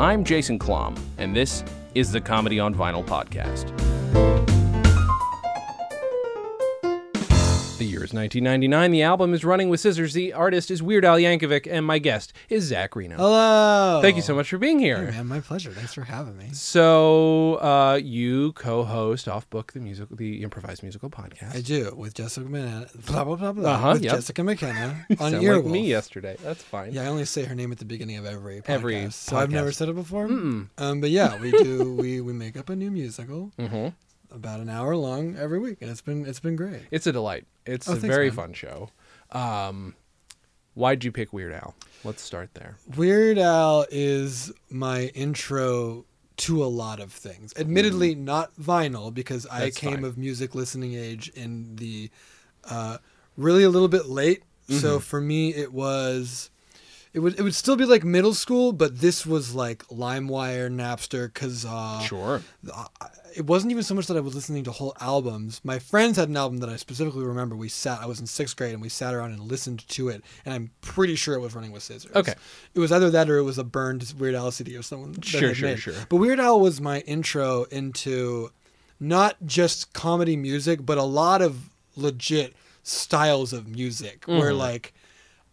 I'm Jason Klamm, and this is the Comedy on Vinyl podcast. The 1999. The album is Running with Scissors. The artist is Weird Al Yankovic, and my guest is Zach Reino. Hello. Thank you so much for being Hey, here. man, my pleasure. Thanks for having me. So, uh, you co-host Off Book, the musical, the improvised musical podcast. I do with Jessica McKenna. Blah blah blah blah. Uh-huh, with yep. Jessica McKenna on sound Earwolf. like me yesterday. That's fine. Yeah, I only say her name at the beginning of every podcast. Every So I've never said it before. Mm-mm. Um, but yeah, we do. we we make up a new musical hmm about an hour long every week, and it's been it's been great. It's a delight. It's Oh, a thanks, very man. fun show. Um, why'd you pick Weird Al? Let's start there. Weird Al is my intro to a lot of things. Admittedly, not vinyl because I Mm. That's came fine. of music listening age in the uh, really a little bit late. Mm-hmm. So for me, it was. It would, it would still be like middle school, but this was like LimeWire, Napster, Kazaa. sure. It wasn't even so much that I was listening to whole albums. My friends had an album that I specifically remember. We sat, I was in sixth grade, and we sat around and listened to it, and I'm pretty sure it was Running with Scissors. Okay. It was either that or it was a burned Weird Al CD of someone. Sure, sure, made. sure. But Weird Al was my intro into not just comedy music, but a lot of legit styles of music where Mhm. like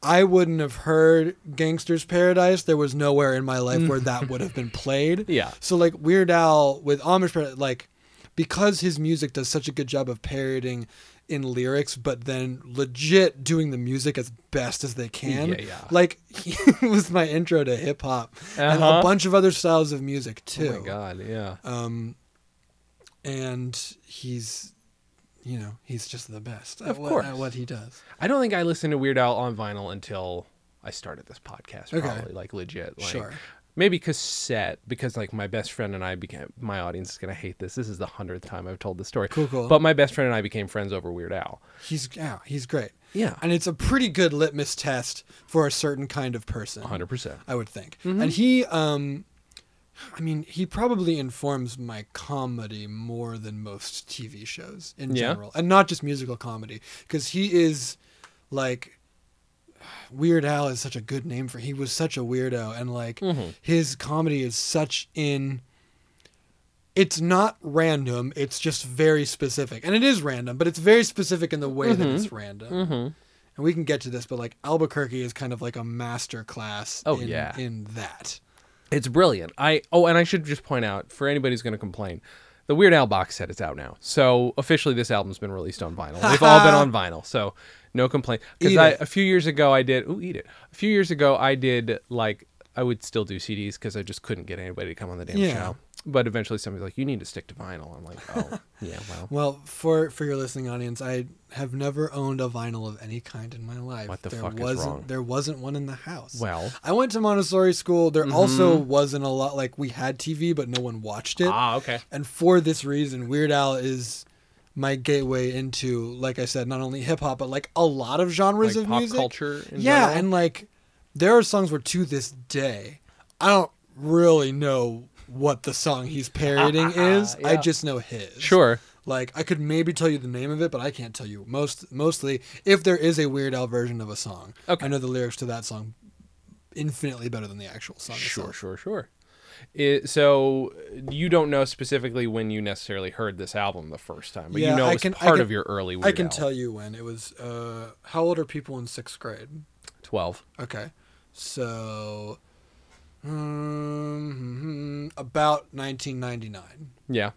I wouldn't have heard Gangsta's Paradise. There was nowhere in my life where that would have been played. Yeah. So like Weird Al with Amish Paradise, like because his music does such a good job of parodying in lyrics, but then legit doing the music as best as they can. Yeah, yeah. Like he was my intro to hip hop and Uh-huh. a bunch of other styles of music too. Oh my god, yeah. Um, and he's, you know, he's just the best at Of what, course. at what he does. I don't think I listened to Weird Al on vinyl until I started this podcast. Okay. Like legit. Like, Sure. Maybe cassette because like my best friend and I became. My audience is gonna hate this. This is the hundredth time I've told this story. Cool, cool. But my best friend and I became friends over Weird Al. He's yeah, he's great. Yeah. And it's a pretty good litmus test for a certain kind of person. hundred percent. I would think. Mm-hmm. And he, um, I mean, he probably informs my comedy more than most TV shows in Yeah. general, and not just musical comedy, because he is like Weird Al is such a good name for. He was such a weirdo, and like Mhm. his comedy is such in. It's not random. It's just very specific, and it is random, but it's very specific in the way that it's random Mm-hmm. and we can get to this, but like Albuquerque is kind of like a master class Oh, in, yeah. in that. It's brilliant. I oh, and I should just point out for anybody who's going to complain, the Weird Al box set is out now. So officially, this album's been released on vinyl. They've all been on vinyl, so no complaint. Because Eat it. a few years ago I did. Ooh, eat it. A few years ago I did like I would still do CDs because I just couldn't get anybody to come on the damn Yeah. show. But eventually somebody's like, "You need to stick to vinyl." I'm like, "Oh, yeah, well." Well, for for your listening audience, I have never owned a vinyl of any kind in my life. What the there fuck is wasn't, wrong? There wasn't one in the house. Well, I went to Montessori school. There also Mm-hmm. wasn't a lot like we had TV, but no one watched it. ah, okay. And for this reason, Weird Al is my gateway into, like I said, not only hip hop but like a lot of genres Like of pop music. culture. In yeah, general? and like there are songs where to this day I don't really know what the song he's ah, ah, parodying ah, is. I just know his. sure. Like I could maybe tell you the name of it, but I can't tell you most mostly if there is a Weird Al version of a song. Okay. I know the lyrics to that song infinitely better than the actual song. Sure, itself. sure, sure. It, so you don't know specifically when you necessarily heard this album the first time, but Yeah, you know I it was part can- of your early. Weird I can Al. tell you when it was. Uh, how old are people in sixth grade? Twelve. Okay, so um, about 1999. Yeah.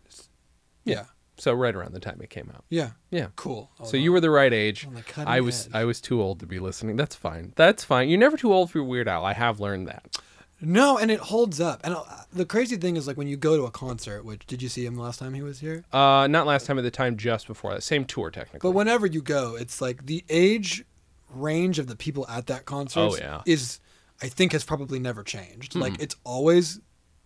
Yeah, So right around the time it came out. yeah, Yeah. cool. So you were the right age. the I was edge. I was too old to be listening. That's fine. That's fine. You're never too old for Weird Al. I have learned that. No, and it holds up. And uh, the crazy thing is, like, when you go to a concert, which did you see him last time he was here? Uh, not last time at the time, just before that. Same tour technically. But whenever you go, it's like the age range of the people at that concert Oh, yeah. is, I think, has probably never changed. Like, hmm. it's always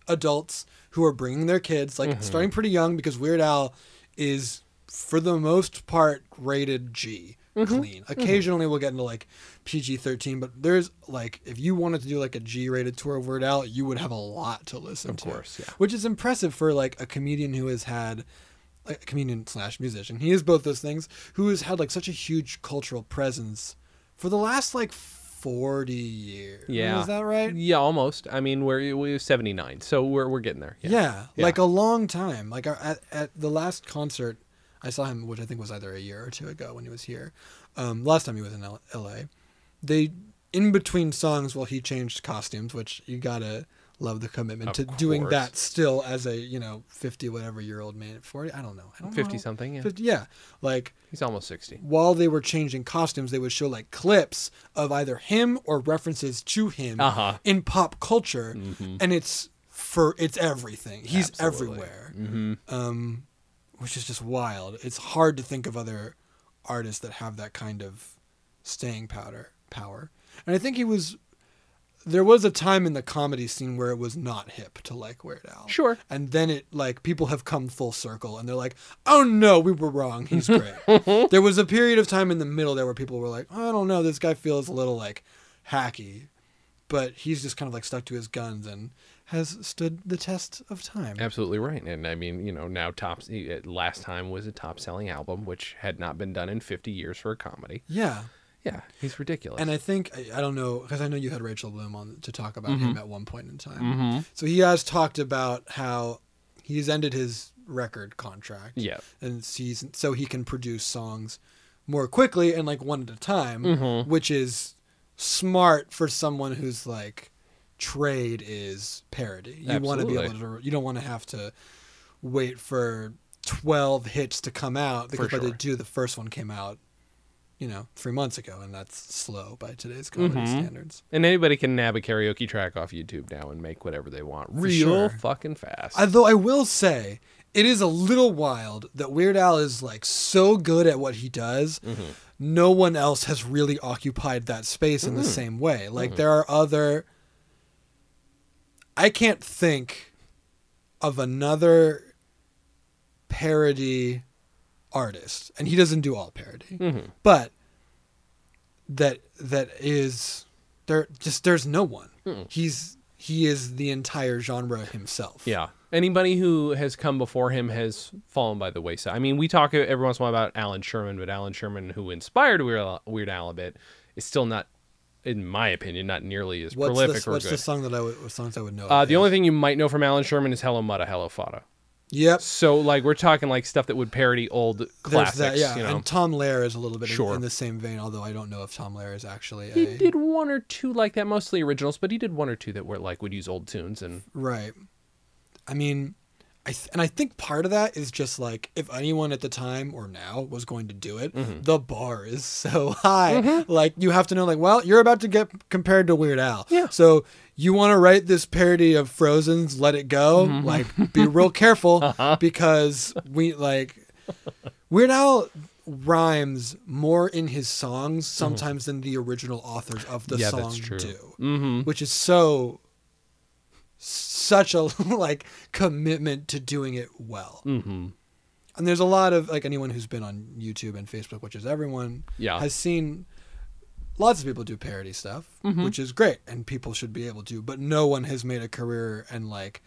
adults who are bringing their kids, like, mm-hmm. starting pretty young because Weird Al is, for the most part, rated G. Mm-hmm. clean. Mm-hmm. Occasionally we'll get into like PG thirteen, but there's like if you wanted to do like a G rated tour of Weird Al, you would have a lot to listen Of to. course, yeah. Which is impressive for like a comedian who has had like a comedian slash musician. He is both those things, who has had like such a huge cultural presence for the last like forty years. Yeah. Is that right? Yeah, almost. I mean, we're we're 79, so we're we're getting there. Yeah, Yeah. like a long time. Like at at the last concert, I saw him, which I think was either a year or two ago when he was here. Um, last time he was in L- L.A., they in between songs, well, he changed costumes, which you gotta love the commitment Of to doing that still as a you know fifty whatever year old man, forty, I don't know, I don't 50 how- something. Yeah. 50, yeah, like He's almost 60. while they were changing costumes, they would show like clips of either him or references to him Uh-huh. in pop culture, Mhm. and it's for it's everything. He's Absolutely. everywhere, Mhm. um, which is just wild. It's hard to think of other artists that have that kind of staying powder power. And I think he was. There was a time in the comedy scene where it was not hip to like Weird Al. Sure. And then it like people have come full circle and they're like, "Oh no, we were wrong. He's great." there was a period of time in the middle there where people were like, "I don't know, this guy feels a little like hacky." But he's just kind of like stuck to his guns and has stood the test of time. Absolutely right. And I mean, you know, now top uh, last time was a top selling album, which had not been done in 50 years for a comedy. Yeah. Yeah, he's ridiculous. And I think I, I don't know because I know you had Rachel Bloom on to talk about him at one point in time. mm-hmm. So he has talked about how he's ended his record contract. Yeah. and sees so he can produce songs more quickly and like one at a time, Mhm. which is smart for someone who's like trade is parody. You want to be able to you don't want to have to wait for 12 hits to come out because by the sure. do the first one came out you know 3 months ago and that's slow by today's comedy Mhm. standards. And anybody can nab a karaoke track off YouTube now and make whatever they want real sure. fucking fast. Although I will say, it is a little wild that Weird Al is like so good at what he does. Mm-hmm. No one else has really occupied that space in the same way. Like there are other. I can't think of another parody artist, and he doesn't do all parody, Mhm. but that that is there. Just there's no one. Mm-mm. He's he is the entire genre himself. Yeah. Anybody who has come before him has fallen by the wayside. I mean, we talk every once in a while about Allan Sherman, but Allan Sherman, who inspired Weird Al, Weird Al a bit, is still not, in my opinion, not nearly as What's, prolific the, or what's the good. song that I would songs I would know? Uh, the only thing you might know from Allan Sherman is Hello Muddah, Hello Faddah. Yep. So, like, we're talking like stuff that would parody old classics. that, yeah. you know? And Tom Lehrer is a little bit in- Sure. in, the same vein, although I don't know if Tom Lehrer is actually he a did one or two like that, mostly originals, but he did one or two that were like would use old tunes and right. I mean, I th- and I think part of that is just like if anyone at the time or now was going to do it, Mm-hmm. the bar is so high. Like you have to know, like, well, you're about to get compared to Weird Al. Yeah. So you want to write this parody of Frozen's "Let It Go"? Mm-hmm. Like, be real careful Uh-huh. because we like Weird Al rhymes more in his songs sometimes than the original authors of the Mm-hmm. Yeah, song do, mm-hmm. which is so such a like commitment to doing it well. Mm-hmm. And there's a lot of like anyone who's been on YouTube and Facebook, which is everyone, Yeah. has seen lots of people do parody stuff, Mhm. which is great and people should be able to, but no one has made a career and like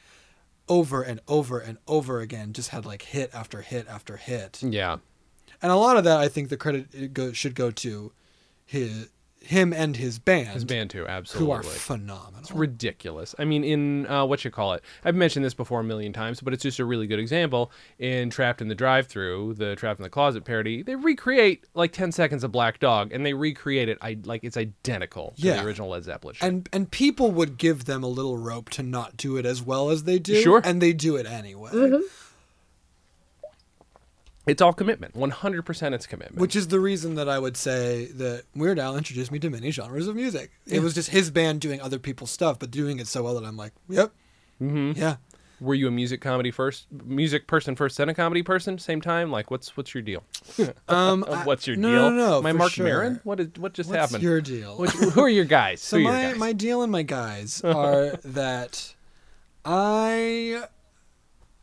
over and over and over again just had like hit after hit after hit. yeah. And a lot of that I think the credit go, should go to his him and his band, His band too, absolutely. who absolutely. are phenomenal. It's ridiculous. I mean, in uh, what you call it, I've mentioned this before a million times, but it's just a really good example. In Trapped in the Drive-Through, the Trapped in the Closet parody, they recreate like ten seconds of Black Dog, and they recreate it. I like it's identical to Yeah. the original Led Zeppelin. shit. and and people would give them a little rope to not do it as well as they do, Sure. Mm-hmm. and they do it anyway. It's all commitment. One hundred percent, it's commitment. Which is the reason that I would say that Weird Al introduced me to many genres of music. It was just his band doing other people's stuff, but doing it so well that I'm like, yep, hmm yeah. Were you a music comedy first, music person first, then a comedy person, same time? Like, what's what's your deal? Um, what's your no, deal? No, no, no. My Mark sure. Maron? What is what just What's happened? your deal? Which, who are your guys? so my guys? my deal and my guys are that I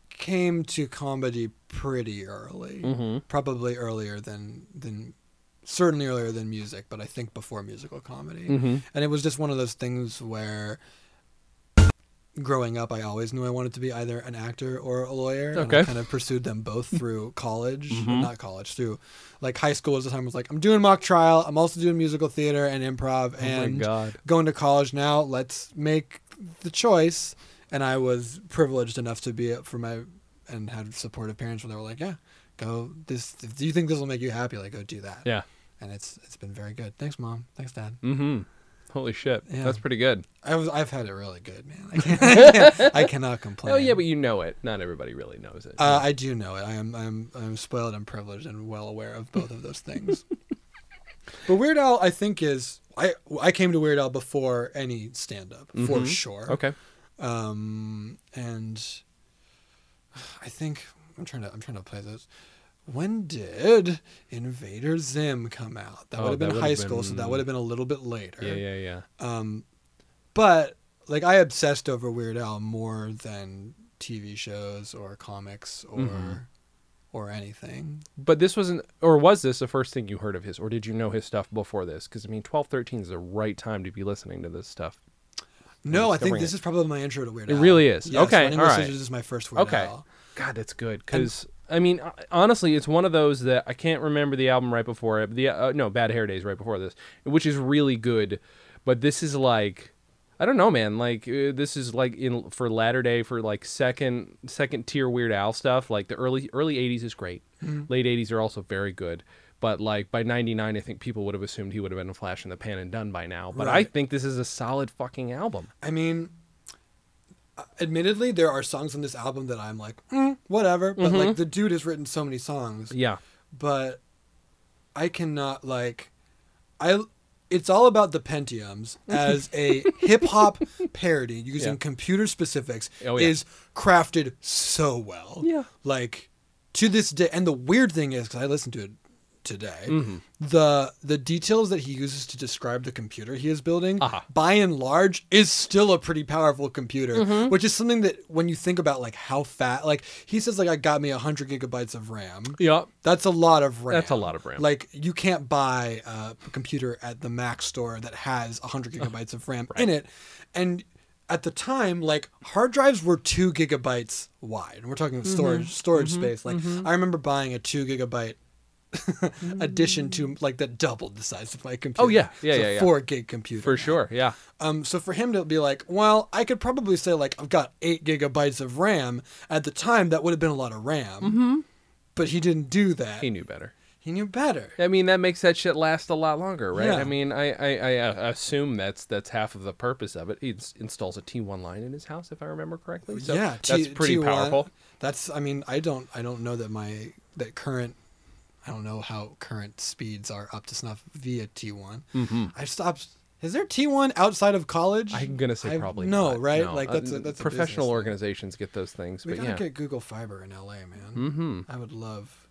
came to comedy pretty early, Mhm. probably earlier than than certainly earlier than music, but I think before musical comedy. Mm-hmm. And it was just one of those things where growing up, I always knew I wanted to be either an actor or a lawyer. And I Okay. kind of pursued them both through college. Mhm. Not college, through like high school was the time I was like, I'm doing mock trial. I'm also doing musical theater and improv. Oh and god. going to college now, let's make the choice. And I was privileged enough to be for my and had supportive parents where they were like, Yeah, go this do you think this will make you happy? Like go do that. Yeah. And it's it's been very good. Thanks, mom. Thanks, dad. Mm-hmm. Holy shit. Yeah. That's pretty good. I was I've had it really good, man. I, can't, I, cannot complain. Oh yeah, but you know it. Not everybody really knows it. uh, I do know it. I am I'm I'm spoiled and privileged and well aware of both of those things. but Weird Al, I think is I I came to Weird Al before any stand up for Mhm. sure. okay. Um, and I think I'm trying to I'm trying to play this. When did Invader Zim come out? That Oh, would have been high school, so that would have been a little bit later. Yeah, yeah, yeah. Um, but like I obsessed over Weird Al more than TV shows or comics or Mhm. or anything. But this wasn't, or was this the first thing you heard of his, or did you know his stuff before this? Because I mean, twelve, thirteen is the right time to be listening to this stuff. No, I think this it. is probably my intro to Weird Al. It really is. Yes, Okay, Running all with right. Scissors is my first Weird Okay. Al. God, that's good. Because I mean, uh, honestly, it's one of those that I can't remember the album right before it. The uh, no, Bad Hair Days right before this, which is really good. But this is like, I don't know, man. Like uh, this is like in for latter day for like second second tier Weird Al stuff. Like the early early '80s is great. Mhm. Late '80s are also very good. But like by '99, I think people would have assumed he would have been a flash in the pan and done by now. But I think this is a solid fucking album. I mean, uh, admittedly, there are songs on this album that I'm like, mm, whatever. But Mhm. like, the dude has written so many songs. Yeah. But I cannot like, I. It's all about the Pentiums as a hip hop parody using Yeah. computer specifics Oh, yeah. is crafted so well. Yeah. Like to this day, and the weird thing is, because I listened to it today, hmm the the details that he uses to describe the computer he is building Uh-huh. by and large is still a pretty powerful computer Mhm. which is something that when you think about like how fat like he says like i got me 100 gigabytes of ram Yeah. that's a lot of ram That's a lot of RAM. like you can't buy a computer at the mac store that has 100 gigabytes of ram in it and at the time like hard drives were two gigabytes wide and we're talking storage storage Mhm. space like Mhm. i remember buying a two gigabyte addition to like that doubled the size of my computer Oh, yeah. Yeah, It's a yeah, yeah. four gig computer For sure. Yeah. um so for him to be like well i could probably say like i've got eight gigabytes of ram at the time that would have been a lot of ram Mm-hmm. but he didn't do that He knew better. he knew better I mean, that makes that shit last a lot longer, right? Yeah. I mean, I, I, I uh, assume that's that's half of the purpose of it. He ins- installs a T1 line in his house, if I remember correctly. So yeah that's pretty T1 powerful. that's i mean i don't i don't know that my that current i don't know how current speeds are up to snuff via t1 Mm-hmm. i stopped is there t1 outside of college I'm gonna say I- probably no, not. right? No. Like, that's a- Uh, that's a professional thing. organizations get those things, we but gotta yeah. get google fiber in la man Mm-hmm. i would love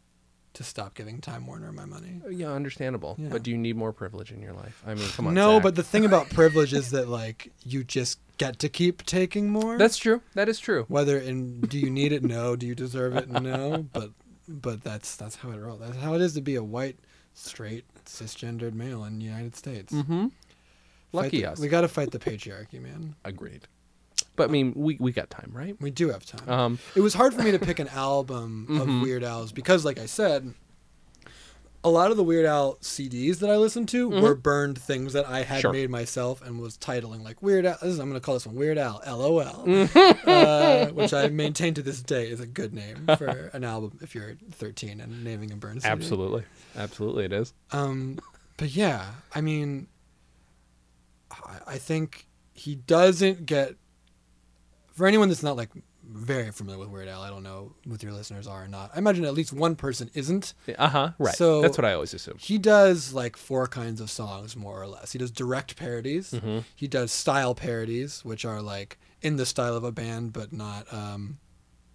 to stop giving time warner my money Yeah, understandable. Yeah. But do you need more privilege in your life? I mean, come on. no Zach. but the thing about privilege is that like you just get to keep taking more that's true. That is true. whether in do you need it no do you deserve it no but but that's that's how it rolls that's how it is to be a white straight cisgendered male in the united states Mm-hmm. Lucky the- us. we gotta fight the patriarchy man Agreed. But I mean, we we got time, right? we do have time Um. it was hard for me to pick an album Mhm. of weird al's because like i said a lot of the Weird Al CDs that I listened to Mhm. were burned things that I had Sure. made myself and was titling like Weird Al. This is, I'm going to call this one Weird Al, LOL. Mm-hmm. uh, which I maintain to this day is a good name for an album if you're 13 and naming a burn CD. Absolutely. Absolutely, it is. Um, but yeah, I mean, I, I think he doesn't get. For anyone that's not like very familiar with Weird Al, I don't know what your listeners are or not. I imagine at least one person isn't. Uh huh. Right. So- That's what I always assume. He does like four kinds of songs, more or less. He does direct parodies. Mm-hmm. He does style parodies, which are like in the style of a band, but not um,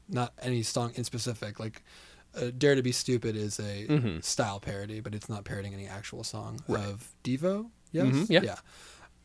not any song in specific. Like uh, "Dare to Be Stupid" is a Mhm. style parody, but it's not parodying any actual song Right. of Devo. Yes, Mhm, yeah.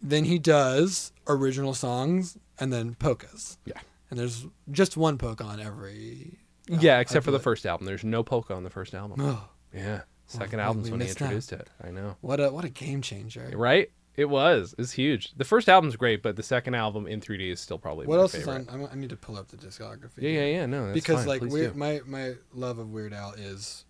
Then he does original songs and then polkas. Yeah. And there's just one polka on every. Uh, yeah, except for the first album. There's no polka on the first album. Oh, Yeah. Second we- album's when he out. introduced it. I know. What a what a game changer. Right? It was. It's huge. The first album's great, but the second album in 3D is still probably What my else favorite. is on? I'm, I need to pull up the discography. Yeah, yeah, yeah. No, that's because fine. like weird, my my love of Weird Al is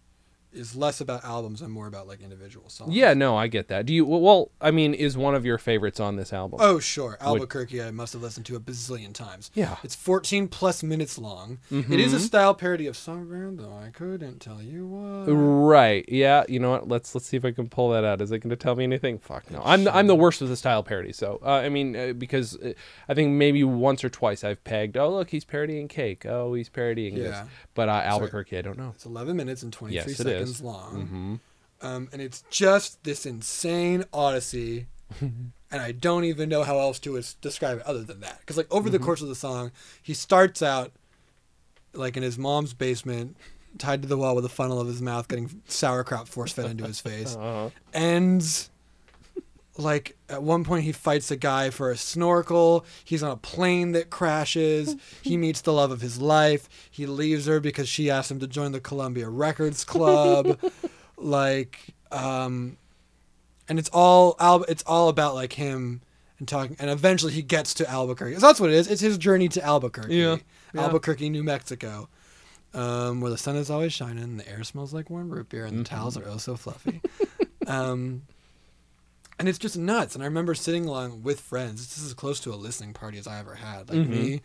is less about albums and more about like individual songs. Yeah, no, I get that. Do you? Well, I mean, is one of your favorites on this album? Oh sure, Albuquerque. I must have listened to a bazillion times. Yeah. It's 14 plus minutes long. It Mm-hmm. is a style parody of Songbird, though I couldn't tell you what. Right. Yeah. You know what? Let's let's see if I can pull that out. Is it going to tell me anything? Fuck no. I'm the, I'm the worst with the style parody. So uh, I mean, uh, because uh, I think maybe once or twice I've pegged. Oh look, he's parodying Cake. Oh, he's parodying this. Yeah. But uh, Albuquerque, I don't know. It's 11 minutes and 23 Yes, it seconds long. hmm Um, and it's just this insane odyssey. and I don't even know how else to describe it other than that. Because, like, over the Mm-hmm. course of the song, he starts out, like, in his mom's basement, tied to the wall with a funnel of his mouth, getting sauerkraut force fed into his face. Uh-huh. ends like at one point he fights a guy for a snorkel. He's on a plane that crashes. He meets the love of his life. He leaves her because she asked him to join the columbia records club. Like um and it's all Al- it's all about like him and talking and eventually he gets to albuquerque. So that's what it is. It's his journey to albuquerque. Yeah. Yeah. albuquerque new mexico um, where the sun is always shining, the air smells like warm root beer, and the towels are oh so fluffy. um, and it's just nuts. And I remember sitting along with friends. This is as close to a listening party as I ever had. Like mm-hmm. me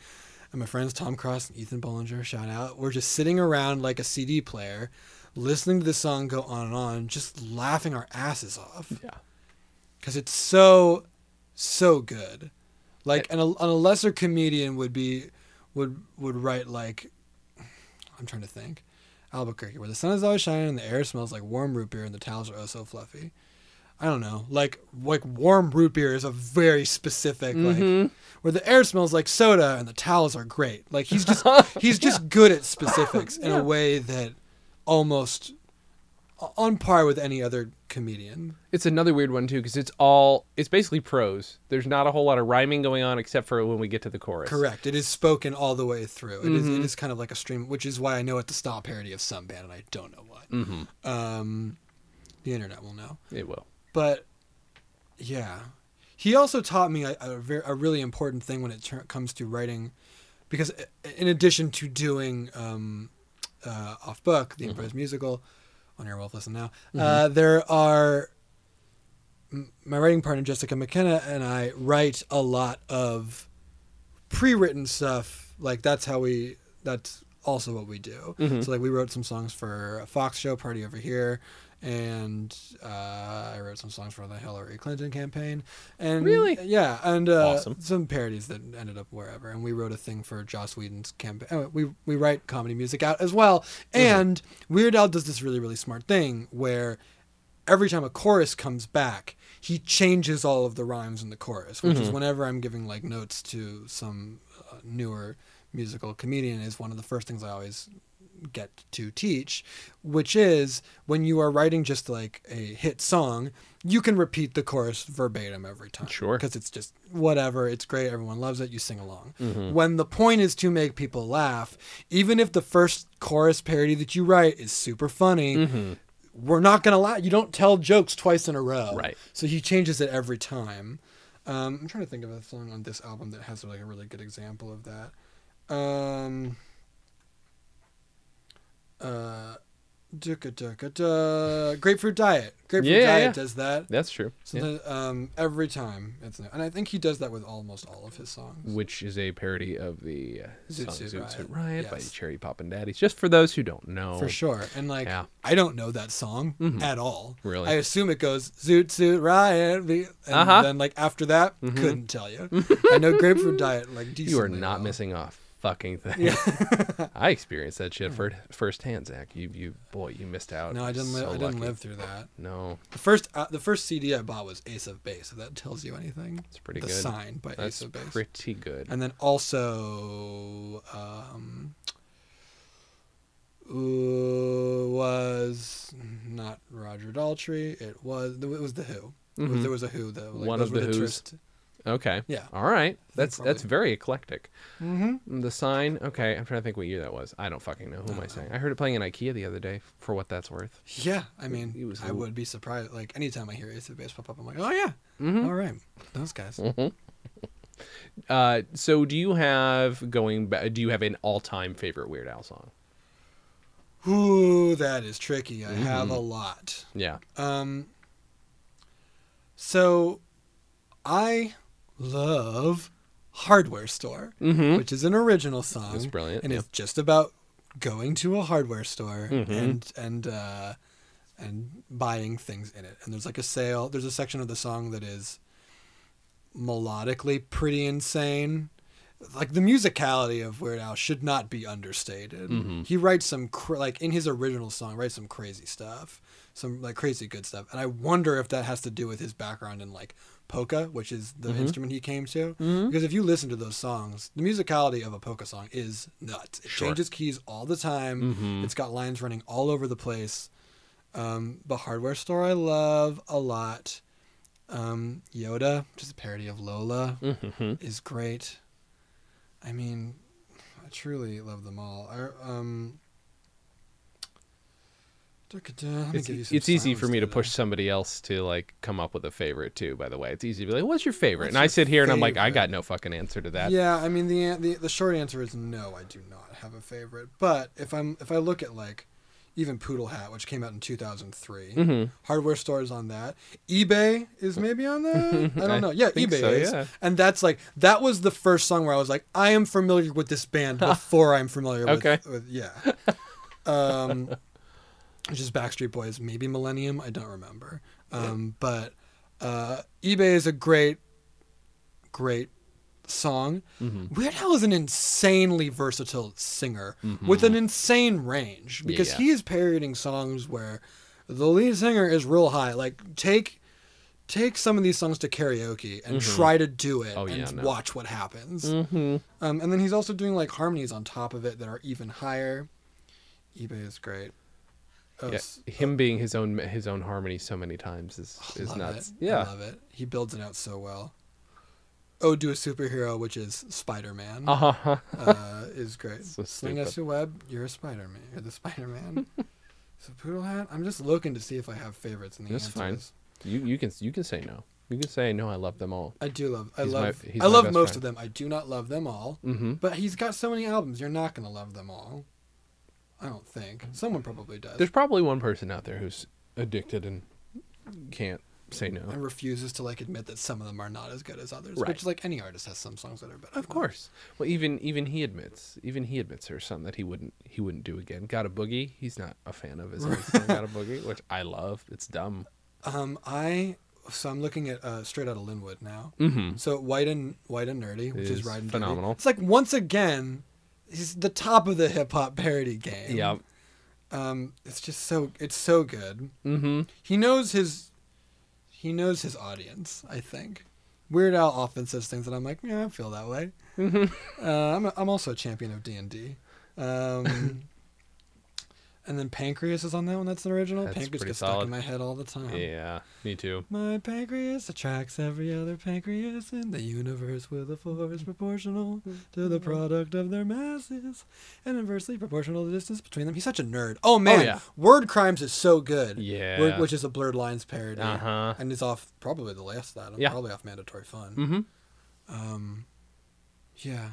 and my friends Tom Cross and Ethan Bollinger, shout out. We're just sitting around like a CD player, listening to the song go on and on, just laughing our asses off Yeah. because it's so so good like and a, and a lesser comedian would be would would write like i'm trying to think albuquerque where the sun is always shining and the air smells like warm root beer and the towels are oh so fluffy i don't know like like warm root beer is a very specific like where the air smells like soda and the towels are great like he's just he's just good at specifics in a way that almost on par with any other comedian It's another weird one too because it's all it's basically prose. There's not a whole lot of rhyming going on except for when we get to the chorus. Correct. It is spoken all the way through. It is. Mm-hmm. It is kind of like a stream, which is why I know it's a style parody of some band, and I don't know what. Mm-hmm. Um, the internet will know. It will. But yeah, he also taught me a, a, ver- a really important thing when it ter- comes to writing, because in addition to doing um, uh, off book, the improvised musical, on Earwolf Listen Now, uh, there are m- my writing partner Jessica McKenna and I write a lot of pre-written stuff. Like that's how we. That's also what we do. Mhm. So like we wrote some songs for a Fox show, Party Over Here, and uh, I wrote some songs for the Hillary Clinton campaign. And Really? yeah, and uh, Awesome. some parodies that ended up wherever. And we wrote a thing for Joss Whedon's campaign. Oh, we we write comedy music out as well. And Weird Al does this really really smart thing where every time a chorus comes back, he changes all of the rhymes in the chorus, which is whenever I'm giving like notes to some uh, newer musical comedian is one of the first things I always get to teach, which is when you are writing just like a hit song, you can repeat the chorus verbatim every time. Sure. Because it's just whatever, it's great, everyone loves it, you sing along. Mm-hmm. When the point is to make people laugh, even if the first chorus parody that you write is super funny, Mm-hmm. we're not gonna lie. You don't tell jokes twice in a row. Right. So he changes it every time. Um, I'm trying to think of a song on this album that has like a really good example of that. Um, uh, duka duka da. Grapefruit Diet. Grapefruit Yeah, Diet yeah. does that. That's true. So Yeah. then, um, every time it's new. and I think he does that with almost all of his songs. Which is a parody of the uh, Zoot song Zoot Riot. Suit Riot by Cherry Poppin' Daddies. Just for those who don't know. For sure. And like. I don't know that song Mhm. at all. Really? I assume it goes Zoot Suit Riot. And Uh-huh. then like after that, Mhm. couldn't tell you. I know Grapefruit Diet like You are not well. missing a fucking thing. Yeah. I experienced that shit firsthand, Zach. You, you, boy, you missed out. no, I didn't live So I didn't lucky. live through that. No, The first uh, the first CD I bought was Ace of Base, if that tells you anything. it's pretty the good. Sign by That's Ace of Base. pretty good. And then also um was not Roger Daltrey. It was it was the Who. It was- Mhm. There was a Who though. Like, One of were the Who's. Trist, Okay. Yeah. All right. That's that's very eclectic. Mm-hmm. The sign. Okay. I'm trying to think what year that was. I don't fucking know. Who am I saying? I heard it playing in IKEA the other day. For what that's worth. Yeah, I mean, He was I would be surprised. Like anytime I hear Ace of Base pop up, I'm like, oh yeah, Mm-hmm. all right, those guys. Uh, so do you have going? Ba- do you have an all-time favorite Weird Al song? Ooh, that is tricky. I Mm-hmm. have a lot. Yeah. Um, so I love Hardware Store, Mm-hmm. which is an original song. It's brilliant, and yeah. it's just about going to a hardware store Mhm. and and uh, and buying things in it. And there's like a sale. There's a section of the song that is melodically pretty insane. Like the musicality of Weird Al should not be understated. Mhm. He writes some cr- like in his original song, writes some crazy stuff, some like crazy good stuff. And I wonder if that has to do with his background in like polka, which is the Mhm. instrument he came to. Mhm. Because if you listen to those songs, the musicality of a polka song is nuts. It Sure. changes keys all the time. Mhm. It's got lines running all over the place. Um, the hardware store I love a lot. Um, Yoda, which is a parody of Lola, Mm-hmm. is great. I mean, I truly love them all. I, um, da-ka-da, let me It's, give you some it's easy for me to push somebody else to like come up with a favorite too. By the way, it's easy to be like, "What's your favorite?" What's and I sit here and I'm like, "I got no fucking answer to that." Yeah, I mean the, the the short answer is no. I do not have a favorite. But if I'm if I look at like even Poodle Hat, which came out in 2003, Mhm. hardware stores on that. eBay is maybe on that. I don't know. Yeah, eBay so, is. yeah. And that's like that was the first song where I was like, I am familiar with this band before I'm familiar with, with yeah. Um, which is Backstreet Boys, maybe Millennium. I don't remember. Um, but uh, eBay is a great, great song. Mhm. Weird Al is an insanely versatile singer with an insane range because Yeah. he is parodying songs where the lead singer is real high. Like take take some of these songs to karaoke and try to do it Oh, and yeah, no. watch what happens. Mhm. Um, and then he's also doing like harmonies on top of it that are even higher. eBay is great. Oh, Yeah, him being his own his own harmony so many times is is love nuts. it. Yeah. I love it. He builds it out so well. Oh, do a superhero, which is Spider Man. Uh huh. uh, is great. So Sling us a web. You're a Spider Man. You're the Spider Man. so Poodle Hat. I'm just looking to see if I have favorites. And the That's fine. is- You you can you can say no. You can say no. I love them all. I do love. I He's love. he's I love most friend. of them. I do not love them all. Mm-hmm. But he's got so many albums. You're not gonna love them all. I don't think. Someone probably does. There's probably one person out there who's addicted and can't say no. and refuses to like admit that some of them are not as good as others. Right. Which like any artist has some songs that are better. Of course. Well, even even he admits, even he admits there's something that he wouldn't he wouldn't do again. Gotta Boogie. He's not a fan of his own song, Gotta Boogie, which I love. It's dumb. Um, I so I'm looking at uh, Straight out of Lynwood now. Mm-hmm. So White and White and Nerdy, which is, Is Riding phenomenal. It's like once again, he's the top of the hip hop parody game. Yeah. Um, it's just so it's so good. Mm-hmm. He knows his he knows his audience. I think. Weird Al often says things that I'm like, yeah, I feel that way. Mm-hmm. Uh, I'm a, I'm also a champion of D and D. And then Pancreas is on that one. That's an original. That's Pancreas gets stuck in my head all the time. Yeah. Me too. My pancreas attracts every other pancreas in the universe with a force proportional to the product of their masses and inversely proportional to the distance between them. He's such a nerd. Oh man, yeah. Word Crimes is so good. Yeah. Word- which is a Blurred Lines parody. Uh-huh. And it's off probably the last of that. Yeah. Probably off Mandatory Fun. Mm-hmm. Um, yeah.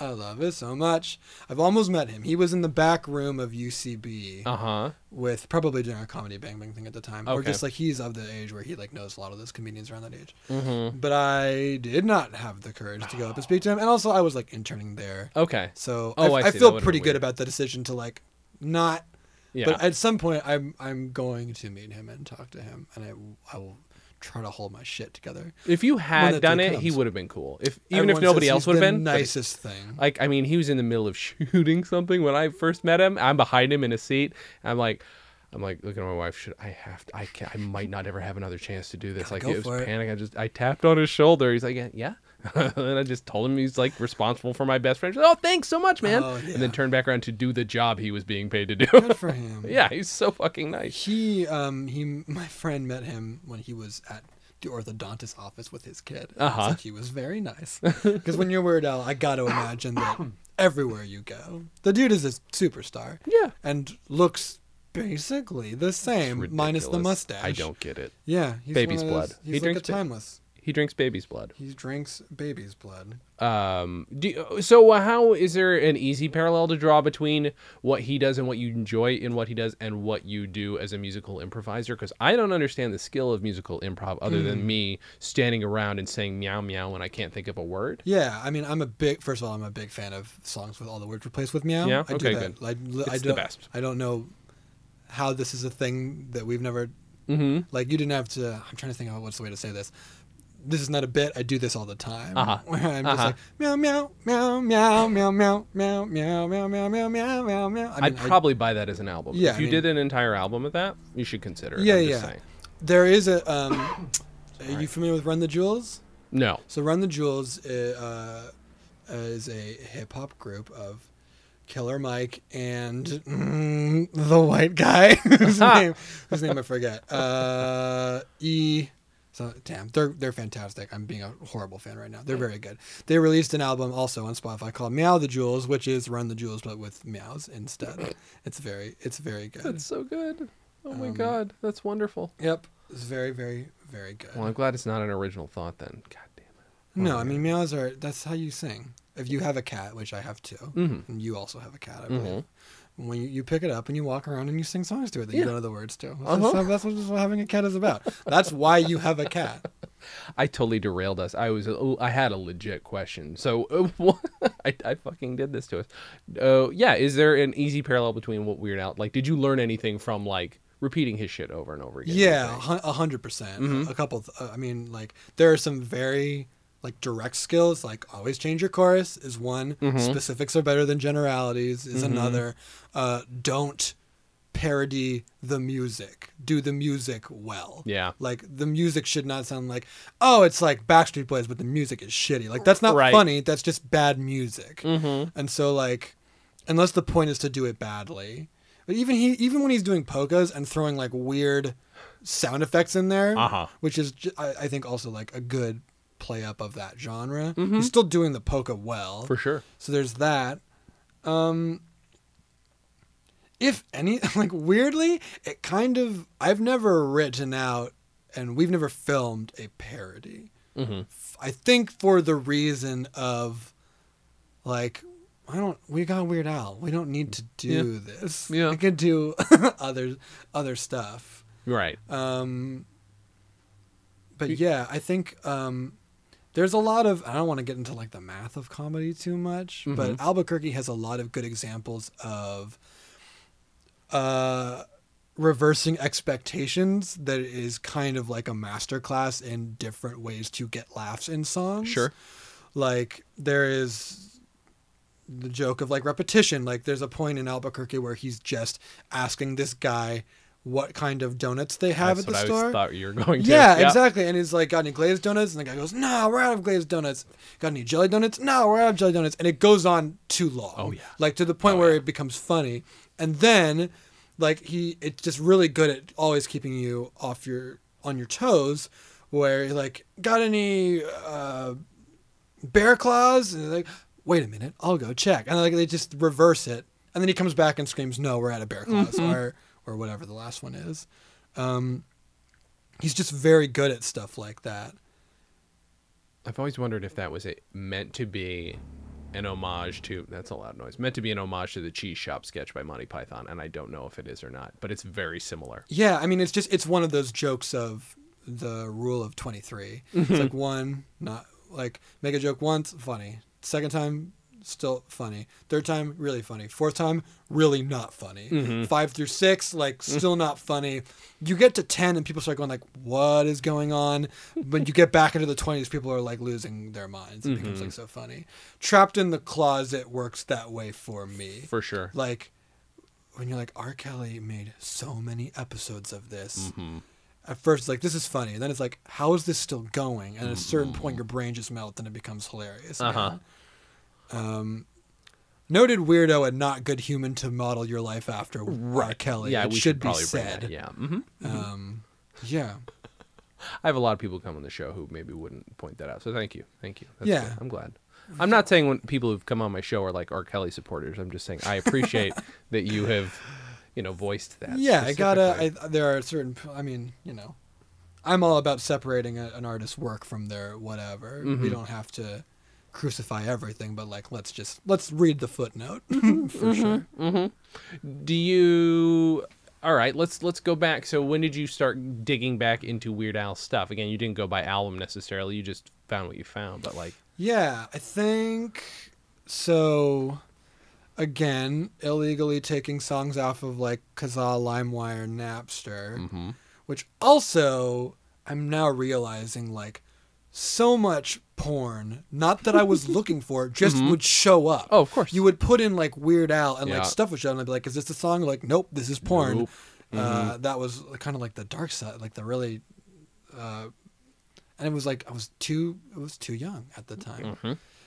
I love it so much. I've almost met him. He was in the back room of UCB Uh huh. with probably doing a comedy bang bang thing at the time, okay. or just like he's of the age where he like knows a lot of those comedians around that age. Mm-hmm. But I did not have the courage to go up and speak to him, and also I was like interning there, Okay. so Oh, I I, I feel pretty good about the decision to like not. Yeah. But at some point, I'm I'm going to meet him and talk to him, and I I will try to hold my shit together. if you had done it, he would have been cool. If even Everyone if nobody else would have been. nicest thing. Like, I mean, he was in the middle of shooting something when I first met him. I'm behind him in a seat. I'm like, I'm like looking at my wife. Should I have? To, I can I might not ever have another chance to do this. like it was it. panic. I just I tapped on his shoulder. He's like, yeah. and I just told him he's like responsible for my best friend. Oh, thanks so much, man. Oh, And then turned back around to do the job he was being paid to do. Good for him. yeah, he's so fucking nice. He um he my friend met him when he was at the orthodontist office with his kid. Uh-huh. It's he was very nice. Because when you're Weird Al, I got to imagine that everywhere you go, the dude is a superstar Yeah. and looks basically the same, minus the mustache. I don't get it. Yeah, he's Baby's one of those- blood. He's He like drinks a timeless. He drinks baby's blood. He drinks baby's blood. Um, do, so uh, how is there an easy parallel to draw between what he does and what you enjoy in what he does and what you do as a musical improviser? Because I don't understand the skill of musical improv other than Hmm. me standing around and saying meow meow when I can't think of a word. Yeah, I mean, I'm a big. First of all, I'm a big fan of songs with all the words replaced with meow. Yeah? I Okay, do that. good. I, I It's the don't, best. I don't know how this is a thing that we've never Mm-hmm. like. You didn't have to. I'm trying to think of what's the way to say this. This is not a bit. I do this all the time. Uh-huh. Where I'm just Uh-huh. like meow meow meow meow meow meow meow meow meow meow meow meow meow meow. I I'd mean, I- probably buy that as an album. Yeah, if I you mean- did an entire album of that, you should consider it. Yeah, I'm just yeah. saying. there is a. Um, are you familiar with Run the Jewels? No. So Run the Jewels uh, uh, is a hip hop group of Killer Mike and mm, the white guy whose name whose name I forget. Uh, e. So damn, they're they're fantastic. I'm being a horrible fan right now. They're very good. They released an album also on Spotify called Meow the Jewels, which is Run the Jewels but with meows instead. It's very it's very good. That's so good. Oh my Um, god, that's wonderful. Yep, it's very very very good. Well, I'm glad it's not an original thought then. God damn it. No, I mean meows are that's how you sing. If you have a cat, which I have too, Mhm. and you also have a cat, I Mhm. believe. When you, you pick it up and you walk around and you sing songs to it that you don't know the words to. That's, Uh-huh. that's what that's what having a cat is about. That's why you have a cat. I totally derailed us. I was oh, I had a legit question. So uh, what- I I fucking did this to us. Uh, yeah, is there an easy parallel between what Weird Al like? Did you learn anything from like repeating his shit over and over again? Yeah, a hundred percent. Mhm. A couple. th- uh, I mean, like there are some very like direct skills. Like always change your chorus is one. Mhm. Specifics are better than generalities is Mhm. another. Uh, don't parody the music. Do the music well. Yeah. Like the music should not sound like, oh, it's like Backstreet Boys, but the music is shitty. Like that's not Right. funny. That's just bad music. Mm-hmm. And so like, unless the point is to do it badly, but even he, even when he's doing polkas and throwing like weird sound effects in there, Uh-huh. which is I, I think also like a good play up of that genre. Mhm. He's still doing the polka well. For sure. So there's that. Um if any like weirdly, it kind of I've never written out and we've never filmed a parody. Mm-hmm. I think for the reason of like I don't we got Weird Al. We don't need to do this. Yeah. We could do other other stuff. Right. Um, but yeah, I think um, there's a lot of. I don't want to get into like the math of comedy too much, but Mhm. Albuquerque has a lot of good examples of uh, reversing expectations. That is kind of like a masterclass in different ways to get laughs in songs. Sure. Like there is the joke of like repetition. Like there's a point in Albuquerque where he's just asking this guy what kind of donuts they have That's at the I store. was, thought you were going to. Yeah, exactly. And he's like, got any glazed donuts? And the guy goes, No, we're out of glazed donuts. Got any jelly donuts? No, we're out of jelly donuts. And it goes on too long. Oh, yeah. Like to the point Oh, where yeah. it becomes funny. And then like he it's just really good at always keeping you off your on your toes where like, got any uh bear claws? And they're like, wait a minute, I'll go check. And like they just reverse it. And then he comes back and screams, No, we're out of bear claws Mhm. or or whatever the last one is. Um he's just very good at stuff like that. I've always wondered if that was a, meant to be an homage to that's a loud noise. Meant to be an homage to the cheese shop sketch by Monty Python, and I don't know if it is or not, but it's very similar. Yeah, I mean it's just it's one of those jokes of the rule of 23. It's like one not like make a joke once funny. Second time still funny. Third time really funny. Fourth time really not funny. Mhm. 5 through 6 like still not funny. You get to 10 and people start going like what is going on? When you get back into the 20s people are like losing their minds. It becomes Mhm. like so funny. Trapped in the closet works that way for me. For sure. like when you're like R. Kelly made so many episodes of this. hmm At first, it's like this is funny, and then it's like, how is this still going? And at a certain point, your brain just melts, and it becomes hilarious. Uh-huh. Um, noted weirdo and not good human to model your life after R. Kelly. Yeah, it we should, should be said. Yeah. hmm Um, yeah. I have a lot of people come on the show who maybe wouldn't point that out. So thank you, thank you. That's Yeah. good. I'm glad. I'm not saying when people who've come on my show are like R. Kelly supporters. I'm just saying I appreciate that you have, you know, voiced that. yeah, I gotta. I, there are certain. I mean, you know, I'm all about separating a, an artist's work from their whatever. Mm-hmm. We don't have to crucify everything, but like, let's just let's read the footnote Mm-hmm. for sure. Do you? All right, let's let's go back. So when did you start digging back into Weird Al stuff? Again, you didn't go by album necessarily. You just found what you found. But like, Yeah, I think so. Again, illegally taking songs off of like Kazaa, LimeWire, Napster, mm-hmm. which also I'm now realizing like so much porn, not that I was looking for, just would show up. oh, of course. You would put in like Weird Al and Yeah. like stuff would show up and I'd be like, is this a song? Like, nope, this is porn. Nope. Mm-hmm. Uh, that was kind of like the dark side, like the really, uh, and it was like I was too, it was too young at the time.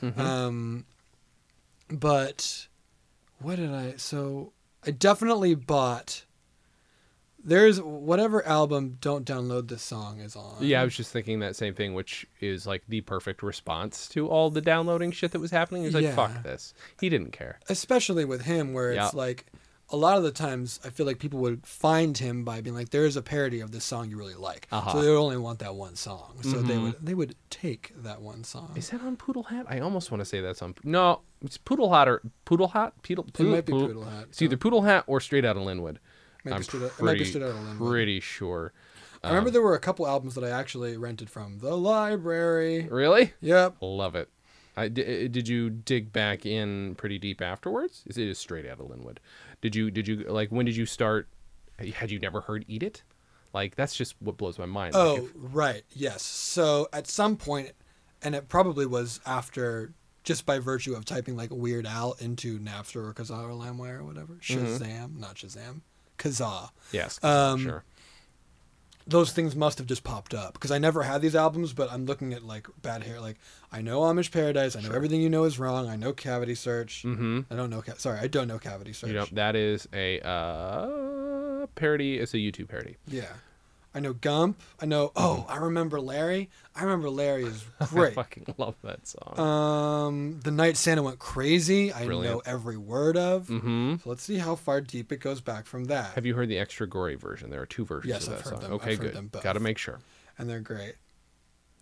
Mhm. Um, but what did I? So I definitely bought. There's whatever album "Don't Download This Song" is on. Yeah, I was just thinking that same thing, which is like the perfect response to all the downloading shit that was happening. He's like, Yeah. fuck this. He didn't care. especially with him, where it's like a lot of the times I feel like people would find him by being like, "There is a parody of this song you really like," Uh-huh. so they would only want that one song. So they Mhm. would they would take that one song. Is that on Poodle Hat? I almost want to say that's on. No, it's Poodle Hat or Poodle Hat. Poodle, It might be Poodle Hat. It's either Poodle Hat or Straight Out of Lynwood. Might be I'm it pretty, might be Straight Outta pretty sure. I remember Um, there were a couple albums that I actually rented from the library. Really? Yep. Love it. I, di- did you dig back in pretty deep afterwards? Is it is straight out of Lynwood. Did you did you like when did you start? Had you never heard Eat It? Like that's just what blows my mind. Like, Oh, if- right. Yes. So at some point, and it probably was after, just by virtue of typing like Weird Al into Napster or Kazaa or LimeWire or whatever. Mm-hmm. Shazam, not Shazam. Kazaa. yes. um, sure. Those things must have just popped up because I never had these albums, but I'm looking at like Bad Hair. Like I know Amish Paradise. I know Sure. everything you know is wrong. I know Cavity Search. Mm-hmm. I don't know. Ca- Sorry, I don't know Cavity Search. You know that is a uh, parody. It's a YouTube parody. Yeah. I know Gump. I know. Oh, I remember Larry. I remember Larry is great. I fucking love that song. Um, the night Santa went crazy. I know every word of. mm-hmm. So let's see how far deep it goes back from that. Have you heard the extra gory version? There are two versions Yes, of I've that heard song. them. Okay, I've good. Got to make sure and they're great.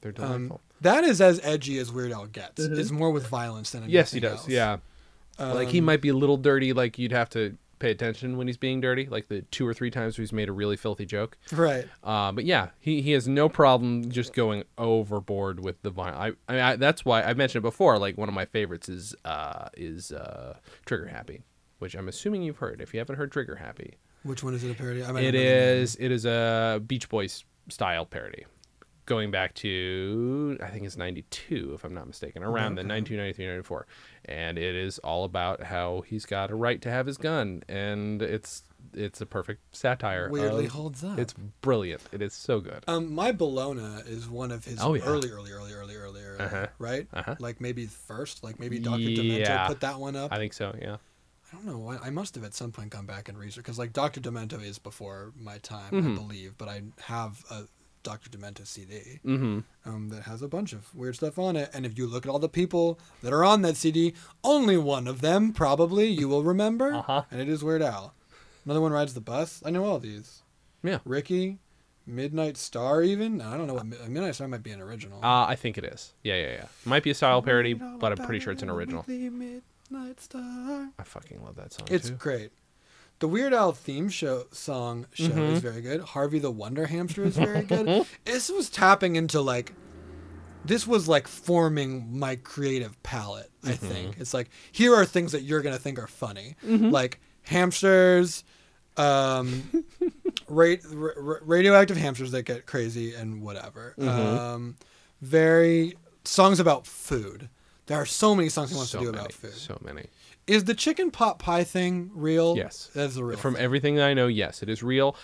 they're Um, delightful. that is as edgy as Weird Al gets. It's more with violence than anything yes, he does. else. Yeah, like he Um, might be a little dirty. Like you'd have to pay attention when he's being dirty. Like the two or three times where he's made a really filthy joke. Right. Uh, but yeah, he, he has no problem just going overboard with the violence. I, I, I that's why I mentioned it before. Like one of my favorites is uh, is uh, Trigger Happy, which I'm assuming you've heard. If you haven't heard Trigger Happy, Which one is it a parody? I might it not know the name. is it is a Beach Boys style parody, going back to I think it's '92 if I'm not mistaken, around the Okay. 92, 93, 94, and it is all about how he's got a right to have his gun, and it's it's a perfect satire. Weirdly of- holds up. It's brilliant. It is so good. Um, my Bologna is one of his Oh, yeah. early, early, early, early, early, early, Uh-huh. right? Uh-huh. Like maybe first, like maybe Dr. Demento put that one up. I think so. Yeah. I don't know. I, I must have at some point gone back and researched because like Dr. Demento is before my time, Mhm. I believe, but I have a Dr. Demento CD Mm-hmm. um, that has a bunch of weird stuff on it. And if you look at all the people that are on that CD, only one of them probably you will remember, Uh-huh. and it is Weird Al. Another one rides the bus. I know all these. Yeah. Ricky, Midnight Star, even. I don't know what Mi- Midnight Star might be an original. Uh, I think it is. Yeah, yeah, yeah. Might be a style parody, but I'm pretty sure it's an original. The Midnight Star. I fucking love that song It's too. great. The Weird Al theme show song show Mm-hmm. is very good. Harvey the Wonder Hamster is very good. this was tapping into like this was like forming my creative palette, I Mm-hmm. think. It's like here are things that you're gonna think are funny. Like hamsters, um ra- ra- radioactive hamsters that get crazy and whatever. Mm-hmm. Um very songs about food. There are so many songs he wants so to do many, about food. so many. Is the chicken pot pie thing real? Yes. That's a real From thing. everything that I know, yes, it is real.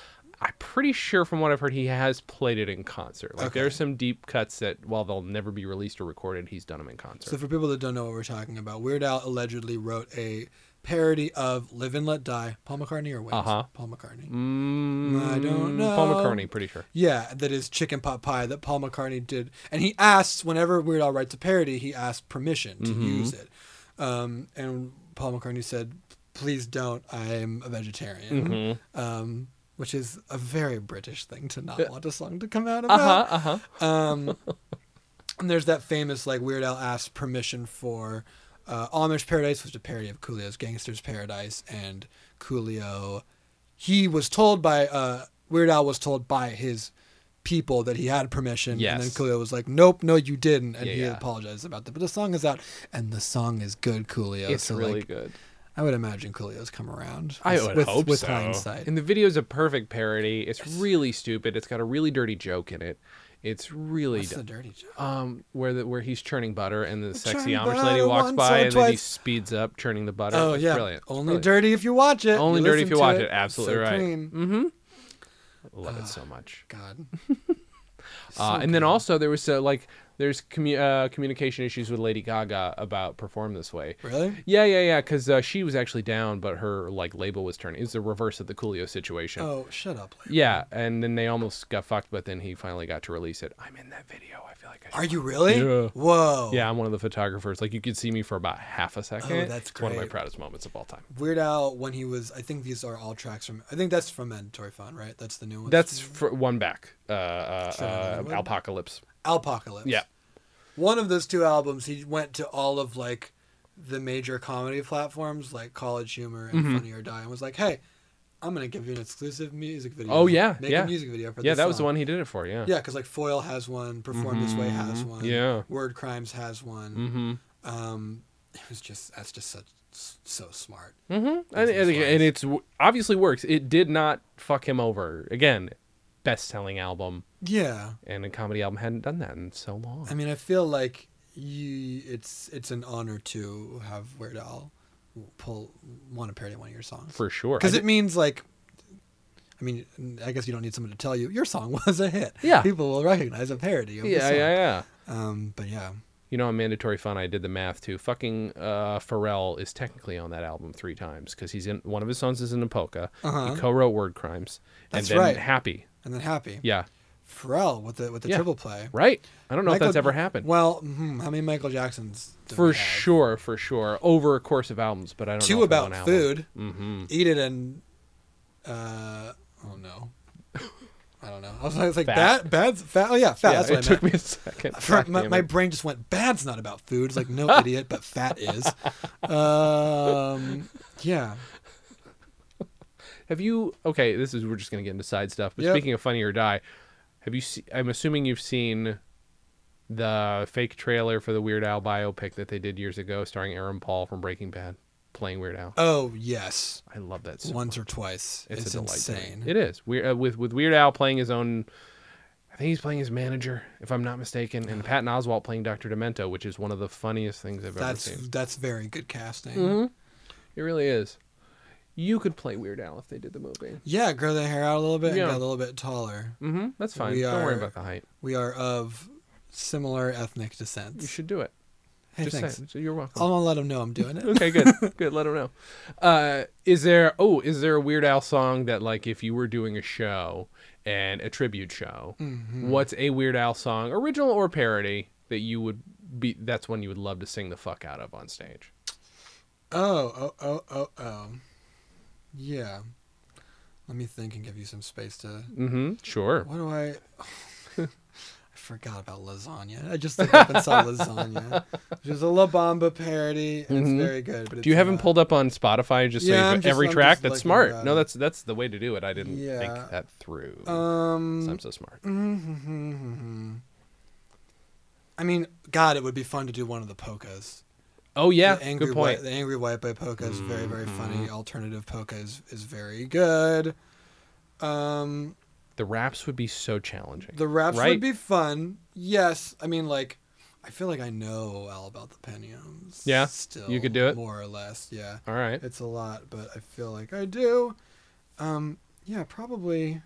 I'm pretty sure from what I've heard, he has played it in concert. Like Okay. there are some deep cuts that, while they'll never be released or recorded, he's done them in concert. So for people that don't know what we're talking about, Weird Al allegedly wrote a parody of "Live and Let Die." Paul McCartney or Wings? Uh-huh. Paul McCartney. Mm, I don't know. Paul. McCartney, pretty sure. Yeah, that is Chicken Pot Pie that Paul McCartney did, and he asks whenever Weird Al writes a parody, he asks permission to Mhm. use it, um, and Paul McCartney said, "Please don't. I'm a vegetarian," Mhm. um, which is a very British thing to not want a song to come out Uh huh. Uh huh. Um, and there's that famous like Weird Al asked permission for uh, Amish Paradise, which is a parody of Coolio's Gangsta's Paradise, and Coolio, he was told by uh, Weird Al was told by his people that he had permission, and then Coolio was like, "Nope, no, you didn't," and Yeah, he yeah. apologized about that. But the song is out, and the song is good, Coolio. It's so really like, good. I would imagine Coolio's come around. I with- would with, hope with so. hindsight. And the video is a perfect parody. It's really stupid. It's got a really dirty joke in it. It's really What's the dirty joke? um where the where he's churning butter and the sexy Amish lady walks by and then he speeds up churning the butter. Oh It's yeah, brilliant. Only brilliant. dirty if you watch it. Only You dirty if you watch it. Absolutely So right. Mm-hmm. Love it so much. God. Uh, and then also there was uh, like there's commu- uh, communication issues with Lady Gaga about perform this way. Really? Yeah, yeah, yeah. Because uh, she was actually down, but her like label was turning. It was the reverse of the Coolio situation. Oh, shut up. Larry. Yeah, and then they almost got fucked, but then he finally got to release it. I'm in that video. I like Are you really? Yeah. Whoa. Yeah, I'm one of the photographers. Like you could see me for about half a second. Oh, that's It's one of my proudest moments of all time. Weird Al, when he was, I think these are all tracks from, I think that's from Mandatory Fun, right? That's the new one. That's for one back. Uh, uh, uh. Apocalypse. Alpocalypse. Yeah. One of those two albums, he went to all of like the major comedy platforms like College Humor and Mhm. Funny or Die and was like, hey, I'm going to give you an exclusive music video. Oh, yeah, Make yeah. a music video for Yeah, that was the one he did it for. Yeah. Yeah, because like Foil has one, Perform This Way has Mhm. one. Yeah. Word Crimes has one. Mm-hmm. Um, it was just, that's just such, so smart. Mm-hmm. And, and, and it's obviously works. It did not fuck him over. Again, best selling album, Yeah. and a comedy album hadn't done that in so long. I mean, I feel like you, it's it's an honor to have Weird Al pull want to parody one of your songs for sure. because it means like. I mean, I guess you don't need someone to tell you your song was a hit. Yeah. people will recognize a parody of yeah, yeah, yeah. Um, but yeah, You know, on mandatory fun, I did the math too. Fucking uh, Pharrell is technically on that album three times because he's in one of his songs is in a polka. Uh-huh. He co-wrote Word Crimes, That's and then right. Happy. and then happy. Yeah, Pharrell with the with the Yeah. triple play. right. I don't know Michael- if that's ever happened. Well, hmm, how many Michael Jacksons? for sure, for sure, over a course of albums, but I don't know. Two about food. Mm-hmm. Eat it and. Uh, oh no. I don't know. I was, I was like, Fat. bad, bad's fat. Oh yeah, fat. Yeah, that's what it I took meant. me a second. For- my, my brain just went bad's not about food it's like no idiot but fat is um yeah Have you? Okay, this is we're just gonna get into side stuff. But Yep. speaking of Funny or Die, have you? Se- I'm assuming you've seen the fake trailer for the Weird Al biopic that they did years ago, starring Aaron Paul from Breaking Bad, playing Weird Al. oh yes I love that. So once or twice It's, it's, a delight. insane It is. Weird uh, with with Weird Al playing his own. I think he's playing his manager, if I'm not mistaken, and Patton Oswalt playing Dr. Demento, which is one of the funniest things I've that's ever seen. that's that's very good casting Mhm. It really is. You could play Weird Al if they did the movie. yeah grow the hair out a little bit Yeah. and get a little bit taller Mm-hmm. That's fine. We Don't worry about the height. we are of similar ethnic descent. You should do it. hey Just thanks. So you're welcome. i'm gonna let them know i'm doing it okay, good. good. Let him know. Uh, is there? Oh, is there a Weird Al song that, like, if you were doing a show and a tribute show, Mhm. what's a Weird Al song, original or parody, that you would be? That's one you would love to sing the fuck out of on stage. oh oh oh oh oh yeah let me think and give you some space to Mm-hmm. Sure. What do I? I forgot about lasagna. I just looked up and saw lasagna, which is a La Bamba parody, and Mhm. it's very good. But Do you have them not- pulled up on Spotify just Yeah, so you just- every I'm track? That's smart. No, that's that's the way to do it. I didn't Yeah. think that through. Um. I'm so smart. mhm. I mean, God, it would be fun to do one of the polkas. Oh yeah, the angry good point. White, the angry white boy polka is very very funny. Mhm. Alternative polka is, is very good. Um, The raps would be so challenging. the raps Right? would be fun. Yes, I mean like. I feel like I know all about the Pentiums. Yeah? still You could do it? more or less. Yeah, All right. It's a lot, but I feel like I do. Um, yeah, probably.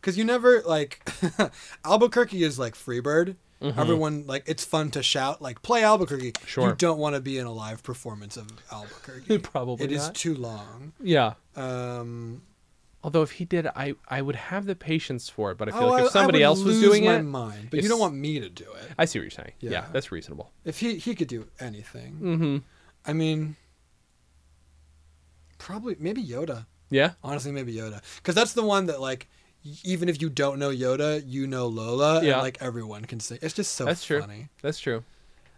Because you never like Albuquerque is like Freebird. Everyone like it's fun to shout like play Albuquerque. Sure. You don't want to be in a live performance of Albuquerque. Probably It is not. too long. Yeah. Um, Although if he did, I I would have the patience for it. But I feel oh, like if somebody else was doing my it, mind, but you don't want me to do it. I see what you're saying. Yeah, Yeah. that's reasonable. If he he could do anything, Mm-hmm. I mean, probably maybe Yoda. Yeah. Honestly, maybe Yoda, because that's the one that like, even if you don't know Yoda, you know Lola, Yeah. and like everyone can sing. It's just so That's true. funny. That's true.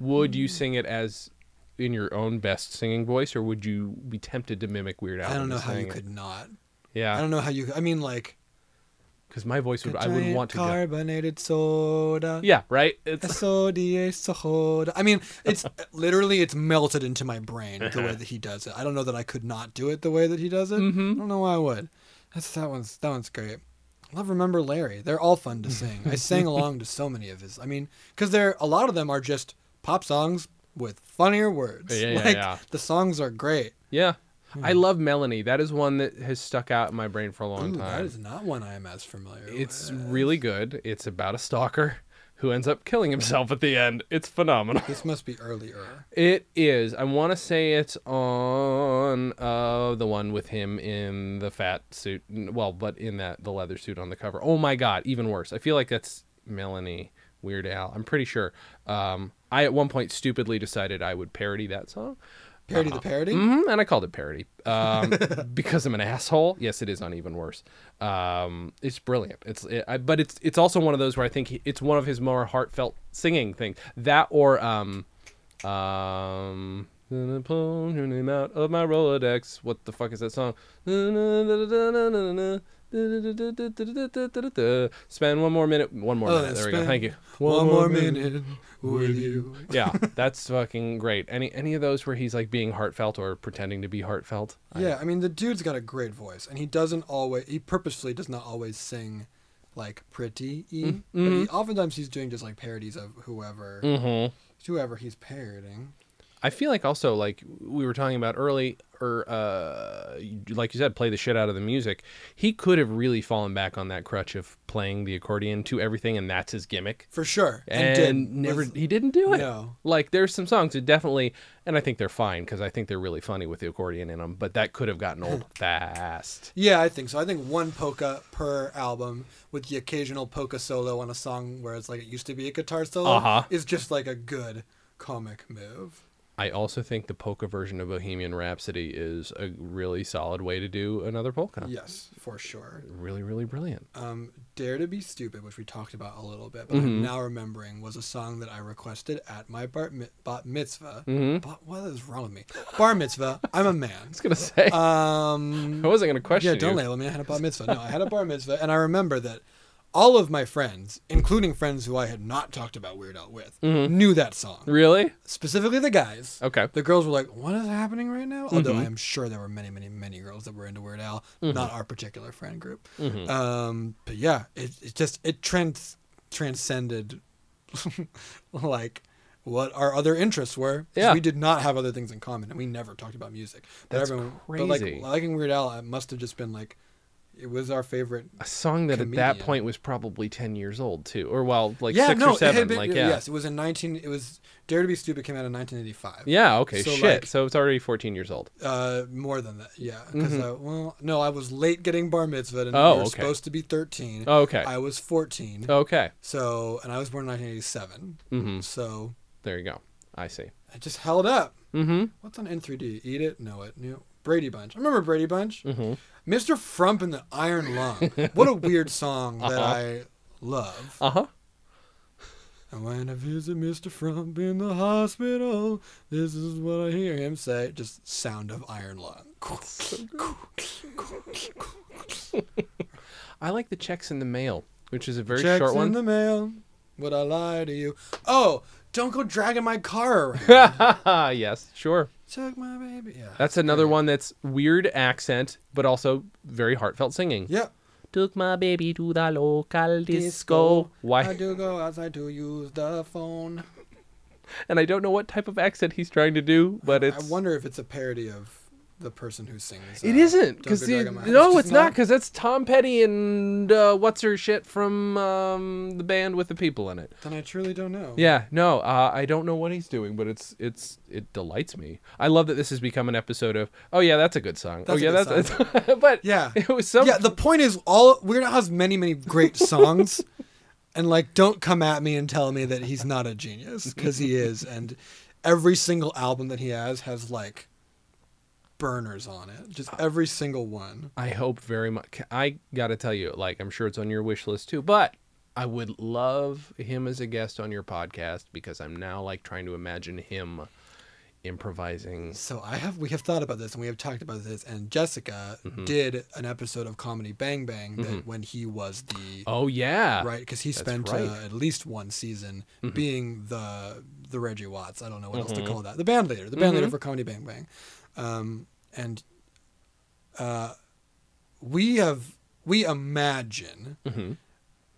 Would you sing it as in your own best singing voice, or would you be tempted to mimic Weird Al? I don't know how you it? could not. Yeah. I don't know how you. I mean, like because my voice would. I would want to. Go. carbonated soda. Yeah. Right. It's Soda. I mean, it's literally it's melted into my brain the way that he does it. I don't know that I could not do it the way that he does it. Mhm. I don't know why I would. That's that one's that one's great. I love Remember Larry. They're all fun to sing. I sang along to so many of his. I mean, because they're a lot of them are just pop songs with funnier words. Yeah, yeah, like yeah. the songs are great. yeah. I hmm. love Melanie. That is one that has stuck out in my brain for a long Ooh, time. that is not one I am as familiar It's with. really good. It's about a stalker who ends up killing himself at the end. It's phenomenal. This must be earlier. It is. I want to say it's on uh the one with him in the fat suit. Well, but in that the leather suit on the cover. Oh my god, even worse. I feel like that's Melanie Weird Al. I'm pretty sure. Um, I at one point stupidly decided I would parody that song. Parody the parody. hmm and I called it parody um, because I'm an asshole. Yes, it is on even worse. Um, it's brilliant. It's it, I, but it's it's also one of those where I think he, it's one of his more heartfelt singing things. That or um, um, pull your name out of my Rolodex. What the fuck is that song? Spend one more minute. One more minute. There we go. Thank you. One, more minute with you. yeah, that's fucking great. Any any of those where he's like being heartfelt or pretending to be heartfelt? Yeah, I mean the dude's got a great voice, and he doesn't always. He purposefully does not always sing like pretty y, but he, oftentimes he's doing just like parodies of whoever, Mhm. whoever he's parodying. I feel like also like we were talking about early, or uh, like you said, play the shit out of the music. He could have really fallen back on that crutch of playing the accordion to everything, and that's his gimmick. For sure, And, did never, with- he didn't do it. No. Like there's some songs that definitely, and I think they're fine because I think they're really funny with the accordion in them. But that could have gotten old fast. Yeah, I think so. I think one polka per album with the occasional polka solo on a song where it's like it used to be a guitar solo Uh-huh. is just like a good comic move. I also think the polka version of Bohemian Rhapsody is a really solid way to do another polka. Yes, for sure. Really, really brilliant. Um, Dare to Be Stupid, which we talked about a little bit, but Mm-hmm. I'm now remembering was a song that I requested at my bar, mi- bat mitzvah. Mm-hmm. But what is wrong with me? Bar mitzvah. I'm a man. I was gonna say Um, I wasn't gonna question yeah, don't you. label me. I had a bar mitzvah. No, I had a bar mitzvah, and I remember that all of my friends, including friends who I had not talked about Weird Al with, Mm-hmm. knew that song. Really? Specifically, the guys. Okay. The girls were like, "What is happening right now?" Although Mhm. I am sure there were many, many, many girls that were into Weird Al, Mm-hmm. not our particular friend group. Mhm. Um, but yeah, it, it just it trans transcended like what our other interests were. Yeah. we did not have other things in common, and we never talked about music. But That's But crazy. like liking Weird Al, it must have just been like it was our favorite. A song that at that point was probably ten years old too, or well, like yeah, six no, or seven. it had been, like yeah, yes, it was in nineteen. It was Dare to Be Stupid came out in nineteen eighty five. yeah. Okay, So, shit. like- so it's already fourteen years old. Uh, more than that, yeah. Because Mhm. uh, well, no, I was late getting bar mitzvah, and Oh, we were okay. supposed to be thirteen. Okay. I was fourteen. Okay. So, and I was born in nineteen eighty seven. Mm-hmm. So There you go. I see. I just held up. Mm-hmm. What's on N3D? Eat it? Know it? New Brady Bunch. I remember Brady Bunch. Mm-hmm. Mr. Frump and the Iron Lung. what a weird song that Uh-huh. I love. Uh huh. And when I visit Mr. Frump in the hospital, this is what I hear him say. Just sound of Iron Lung. I like the checks in the mail, which is a very Checks short one. Checks in the mail. Would I lie to you? Oh, don't go dragging my car around. yes, sure. Check my baby. Yeah. That's another great. one that's weird accent, but also very heartfelt singing. Yeah. Took my baby to the local disco. I Why? do go outside to use the phone. And I don't know what type of accent he's trying to do, but it's I wonder if it's a parody of the person who sings. It uh, isn't because no, it's not because that's Tom Petty and uh, what's her shit from um, the band with the people in it. Then I truly don't know. Yeah, no, uh, I don't know what he's doing, but it's it's it delights me. I love that this has become an episode of oh yeah, that's a good song. That's oh a yeah, good that's but Yeah. it was so yeah. The point is, all Weird Al has many, many great songs, and like, don't come at me and tell me that he's not a genius because he is. And every single album that he has has like burners on it, just every single one. I hope very much. I got to tell you, like, I'm sure it's on your wish list too, but I would love him as a guest on your podcast because I'm now like trying to imagine him improvising. So I have we have thought about this and we have talked about this and Jessica Mm-hmm. did an episode of Comedy Bang Bang that when he was the Oh yeah, right because he That's spent right. Mm-hmm. uh, at least one season being the the Reggie Watts I don't know what else to call that the band leader the band leader Mm-hmm. for Comedy Bang Bang um, and uh, we have we imagine Mhm.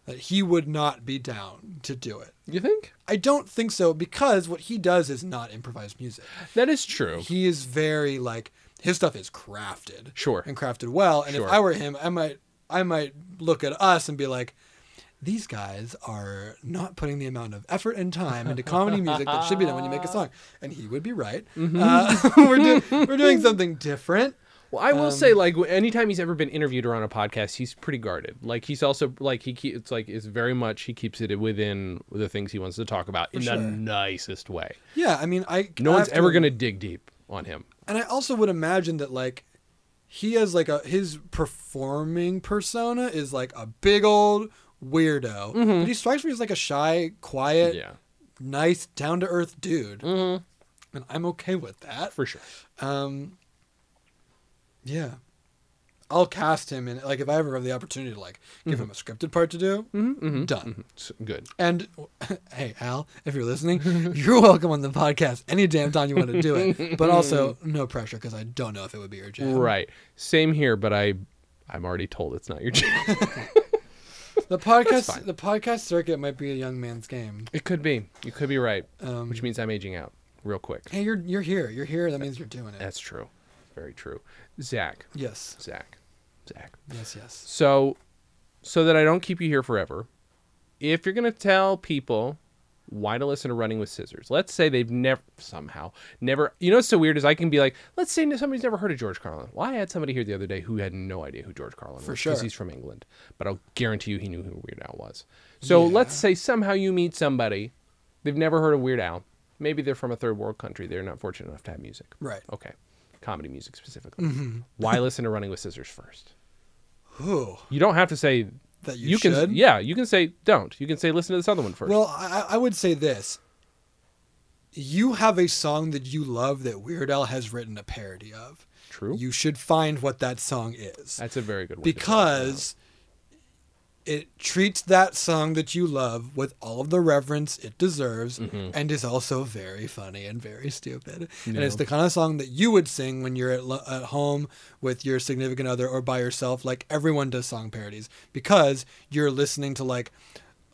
that he would not be down to do it You think I don't think so because what he does is not improvised music that is true? he is very like his stuff is crafted Sure. and crafted well and Sure. if i were him i might i might look at us and be like these guys are not putting the amount of effort and time into comedy music that should be done when you make a song and he would be right Mm-hmm. uh, we're, do- we're doing something different Well, I will Um, say, like, anytime he's ever been interviewed or on a podcast, he's pretty guarded. Like, he's also like he keeps it's like it's very much he keeps it within the things he wants to talk about in sure. the nicest way. yeah i mean i No I one's ever to- gonna dig deep on him. and I also would imagine that like he has like a his performing persona is like a big old weirdo, but he strikes me as like a shy, quiet, Yeah, nice, down to earth dude, mm-hmm. and I'm okay with that. for sure. Um, yeah, I'll cast him in like if I ever have the opportunity to like give him a scripted part to do, Mm-hmm. done. S- Good. And hey, Al, if you're listening, you're welcome on the podcast any damn time you want to do it. But also, no pressure because I don't know if it would be your jam. Right. Same here, but I, I'm already told it's not your jam. The podcast, the podcast circuit might be a young man's game. it could be. You could be right. Um, Which means I'm aging out real quick. hey, you're you're here. You're here. That means you're doing it. That's true. Very true. Zach. Yes. Zach. Zach. Yes. Yes. So, so that I don't keep you here forever, if you're gonna tell people why to listen to Running with Scissors, let's say they've never somehow never. You know what's so weird is I can be like, let's say somebody's never heard of George Carlin. Well, I had somebody here the other day who had no idea who George Carlin For was sure. because he's from England, but I'll guarantee you he knew who Weird Al was. So Yeah. let's say somehow you meet somebody, they've never heard of Weird Al. Maybe they're from a third world country. They're not fortunate enough to have music. Right. Okay. Comedy music specifically. Mm-hmm. Why listen to Running with Scissors first? Ooh, You don't have to say that you, can should. yeah you can say don't you can say listen to this other one first Well, I, I would say this. You have a song that you love that Weird Al has written a parody of. true You should find what that song is. that's a very good to because it treats that song that you love with all of the reverence it deserves Mm-hmm. and is also very funny and very stupid. And it's the kind of song that you would sing when you're at, lo- at home with your significant other or by yourself. Like everyone does song parodies because you're listening to like.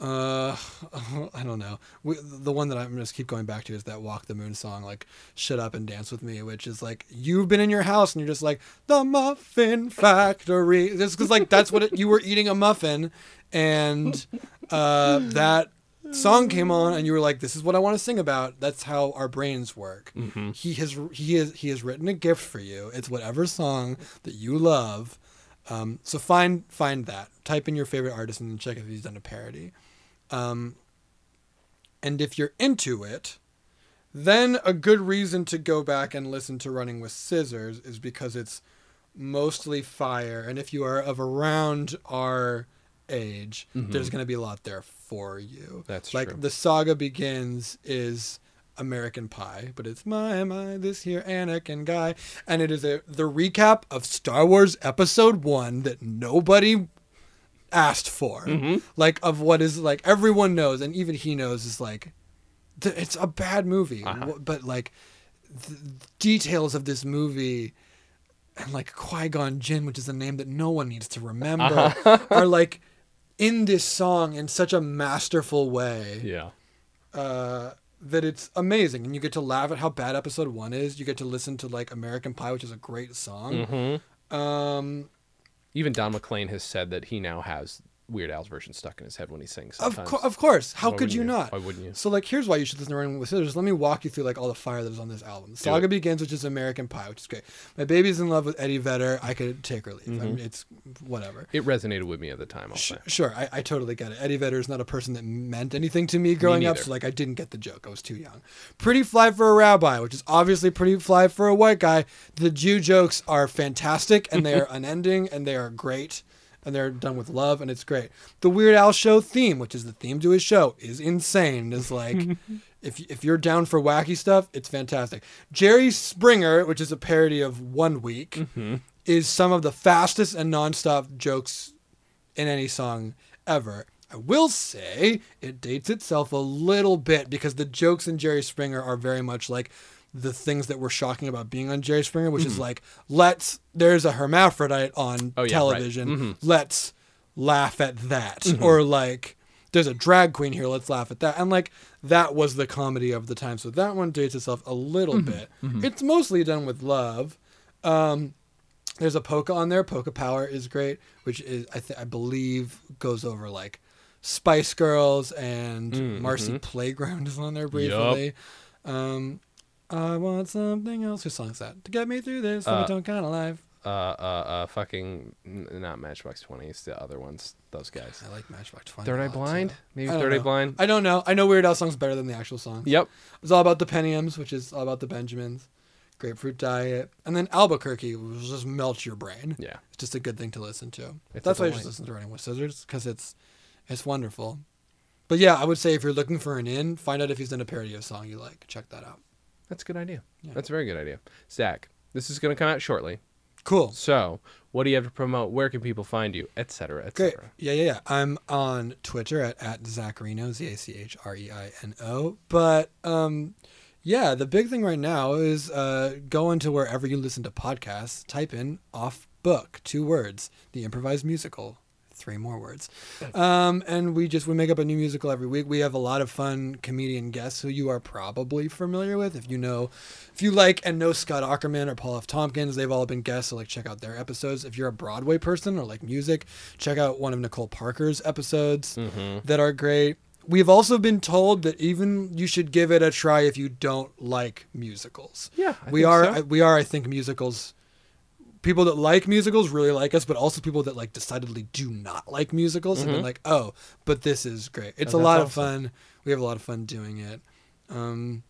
Uh, I don't know. We, the one that I'm just keep going back to is that "Walk the Moon" song, like "Shut Up and Dance with Me," which is like you've been in your house and you're just like the muffin factory. Just because like that's what it, you were eating a muffin, and uh, that song came on and you were like, "This is what I want to sing about." That's how our brains work. Mhm. He has he has he has written a gift for you. It's whatever song that you love. Um, so find find that. Type in your favorite artist and check if he's done a parody. Um, and if you're into it, then a good reason to go back and listen to Running with Scissors is because it's mostly fire. And if you are of around our age, there's going to be a lot there for you. That's like true. the saga begins is American Pie, but it's my my this here Anakin guy, and it is a the recap of Star Wars Episode One that nobody asked for, Mm-hmm. like of what is like everyone knows, and even he knows is like th- it's a bad movie, Uh-huh. but like the details of this movie. And like Qui Gon Jinn, which is a name that no one needs to remember, Uh-huh. are like in this song in such a masterful way yeah uh, that it's amazing, and you get to laugh at how bad episode one is. You get to listen to like American Pie, which is a great song. Mm-hmm. Um, Even Don McLean has said that he now has Weird Al's version stuck in his head when he sings. of, co- of course, how Why could you you? not? Why wouldn't you? So like, here's why you should listen to Running with Scissors. Let me walk you through like all the fire that is on this album. Saga Begins, which is American Pie, which is great. My baby's in love with Eddie Vedder. I could take or leave. Mm-hmm. mean, it's whatever. It resonated with me at the time. I'll Sh- say. Sure, I, I totally get it. Eddie Vedder is not a person that meant anything to me growing up, so like I didn't get the joke. I was too young. Pretty Fly for a Rabbi, which is obviously pretty fly for a white guy. The Jew jokes are fantastic and they are unending and they are great and they're done with love and it's great. The Weird Al show theme, which is the theme to his show, is insane. It's like if if you're down for wacky stuff, it's fantastic. Jerry Springer, which is a parody of One Week, mm-hmm. is some of the fastest and nonstop jokes in any song ever. I will say it dates itself a little bit because the jokes in Jerry Springer are very much like the things that were shocking about being on Jerry Springer, which is like, let's, there's a hermaphrodite on Mm-hmm. Oh, yeah, right. television. Mhm. Let's laugh at that. Mm-hmm. Or like, there's a drag queen here, let's laugh at that. And like, that was the comedy of the time. So that one dates itself a little Mm-hmm. bit. It's mostly done with love. Um, there's a polka on there. Polka Power is great, which is I th- I believe goes over like Spice Girls and Mm, Marcy mhm. Playground is on there briefly. Um, I want something else. Whose song is that? To get me through this, Uh, don't kind of life. Uh, uh, uh, fucking n- not Matchbox Twenty. It's the other ones. Those guys. I like Matchbox Twenty. Third Eye Blind. too. Maybe I don't Eye. Blind. I don't know. I know Weird Al songs better than the actual song. Yep. It's all about the Pentiums, which is all about the Benjamins. Grapefruit Diet, and then Albuquerque, which will just melt your brain. Yeah. It's just a good thing to listen to. It's That's why I delight. listen to Running with Scissors because it's it's wonderful. But yeah, I would say if you're looking for an in, find out if he's done a parody of a song you like. Check that out. That's a good idea. Yeah. That's a very good idea. Zach, this is going to come out shortly. Cool. So, what do you have to promote? Where can people find you, et cetera, et Great. cetera? Yeah, yeah, yeah. I'm on Twitter at, at ZachReino, Z A C H R E I N O. But um, yeah, the big thing right now is uh, go into wherever you listen to podcasts, type in off book, two words, the improvised musical. Three more words, um, and we just we make up a new musical every week. We have a lot of fun comedian guests who you are probably familiar with if you know, if you like and know Scott Aukerman or Paul F. Tompkins. They've all been guests, so like check out their episodes. If you're a Broadway person or like music, check out one of Nicole Parker's episodes Mm-hmm. that are great. We've also been told that even you should give it a try if you don't like musicals. Yeah, I we are so. We are I think musicals people that like musicals really like us, but also people that like decidedly do not like musicals have been Mhm. like, "Oh, but this is great. It's Oh, a lot of fun. We have a lot of fun doing it." Um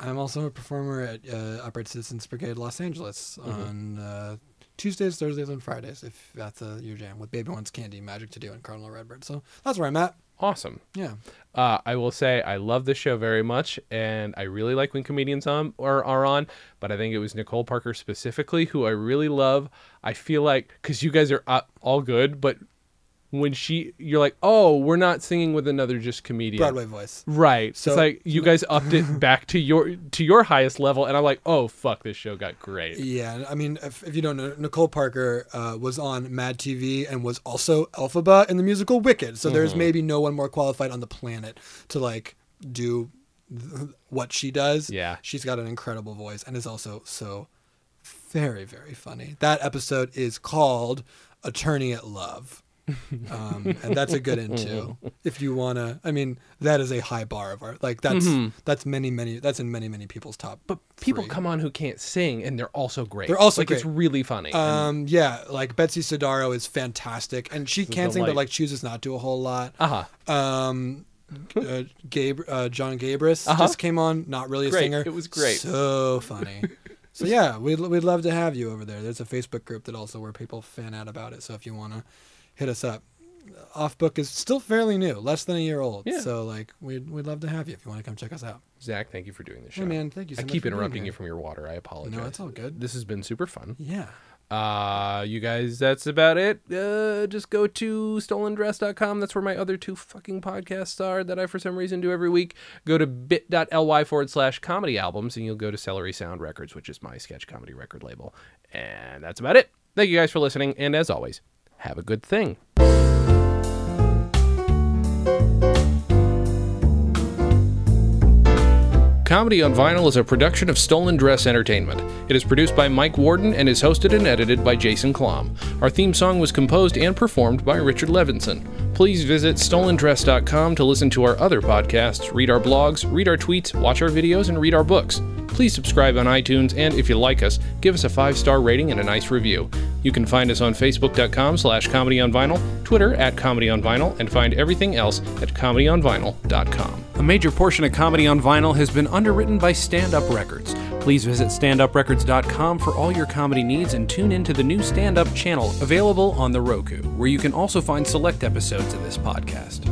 I'm also a performer at uh, Upright Citizens Brigade Los Angeles Mhm. on uh, Tuesdays, Thursdays, and Fridays, if that's uh, your jam, with Baby Wants Candy, Magic to Do, and Cardinal Redbird. So that's where I'm at. Awesome. Yeah. Uh, I will say I love this show very much, and I really like when comedians on are, are on. But I think it was Nicole Parker specifically who I really love. I feel like because you guys are uh, all good, but when she, you're like, oh, we're not singing with another just comedian. Broadway voice. Right. So- it's like you guys upped it back to your to your highest level, and I'm like, oh fuck, this show got great. Yeah, I mean, if, if you don't know, Nicole Parker uh, was on Mad TV and was also Elphaba in the musical Wicked. So there's Mhm. maybe no one more qualified on the planet to like do th- what she does. Yeah. She's got an incredible voice and is also so very, very funny. That episode is called Attorney at Love. um, and that's a good into if you wanna. I mean, that is a high bar of art. Like that's Mhm. that's many many that's in many many people's top. But people three. come on who can't sing, and they're also great. They're also like it's really funny. And- Um, yeah, like Betsy Sodaro is fantastic, and she can sing, but like chooses not to do a whole lot. uh-huh. Um, uh, Gabe, uh, John Gabrus Uh-huh. just came on, not really a Great. singer. It was great. so funny. so yeah, we'd we'd love to have you over there. There's a Facebook group that also where people fan out about it. So if you want to hit us up. Off book is still fairly new, less than a year old. Yeah. So like we'd we'd love to have you if you want to come check us out. Zach, thank you for doing the show. Hey man, thank you. So I keep interrupting you from your water. I apologize. No, it's all good. This has been super fun. Yeah. Uh, you guys, that's about it. Uh, just go to stolendress.com. That's where my other two fucking podcasts are that I, for some reason, do every week. Go to bit.ly forward slash comedy albums and you'll go to Celery Sound Records, which is my sketch comedy record label. And that's about it. Thank you guys for listening. And as always, have a good thing. Comedy on Vinyl is a production of Stolen Dress Entertainment. It is produced by Mike Worden and is hosted and edited by Jason Klamm. Our theme song was composed and performed by Richard Levinson. Please visit stolendress.com to listen to our other podcasts, read our blogs, read our tweets, watch our videos, and read our books. Please subscribe on iTunes, and if you like us, give us a five-star rating and a nice review. You can find us on facebook.com slash comedy on vinyl, Twitter at comedy on vinyl, and find everything else at comedyonvinyl.com. A major portion of Comedy on Vinyl has been underwritten by Stand Up Records. Please visit standuprecords.com for all your comedy needs and tune into the new Stand Up channel available on the Roku, where you can also find select episodes of this podcast.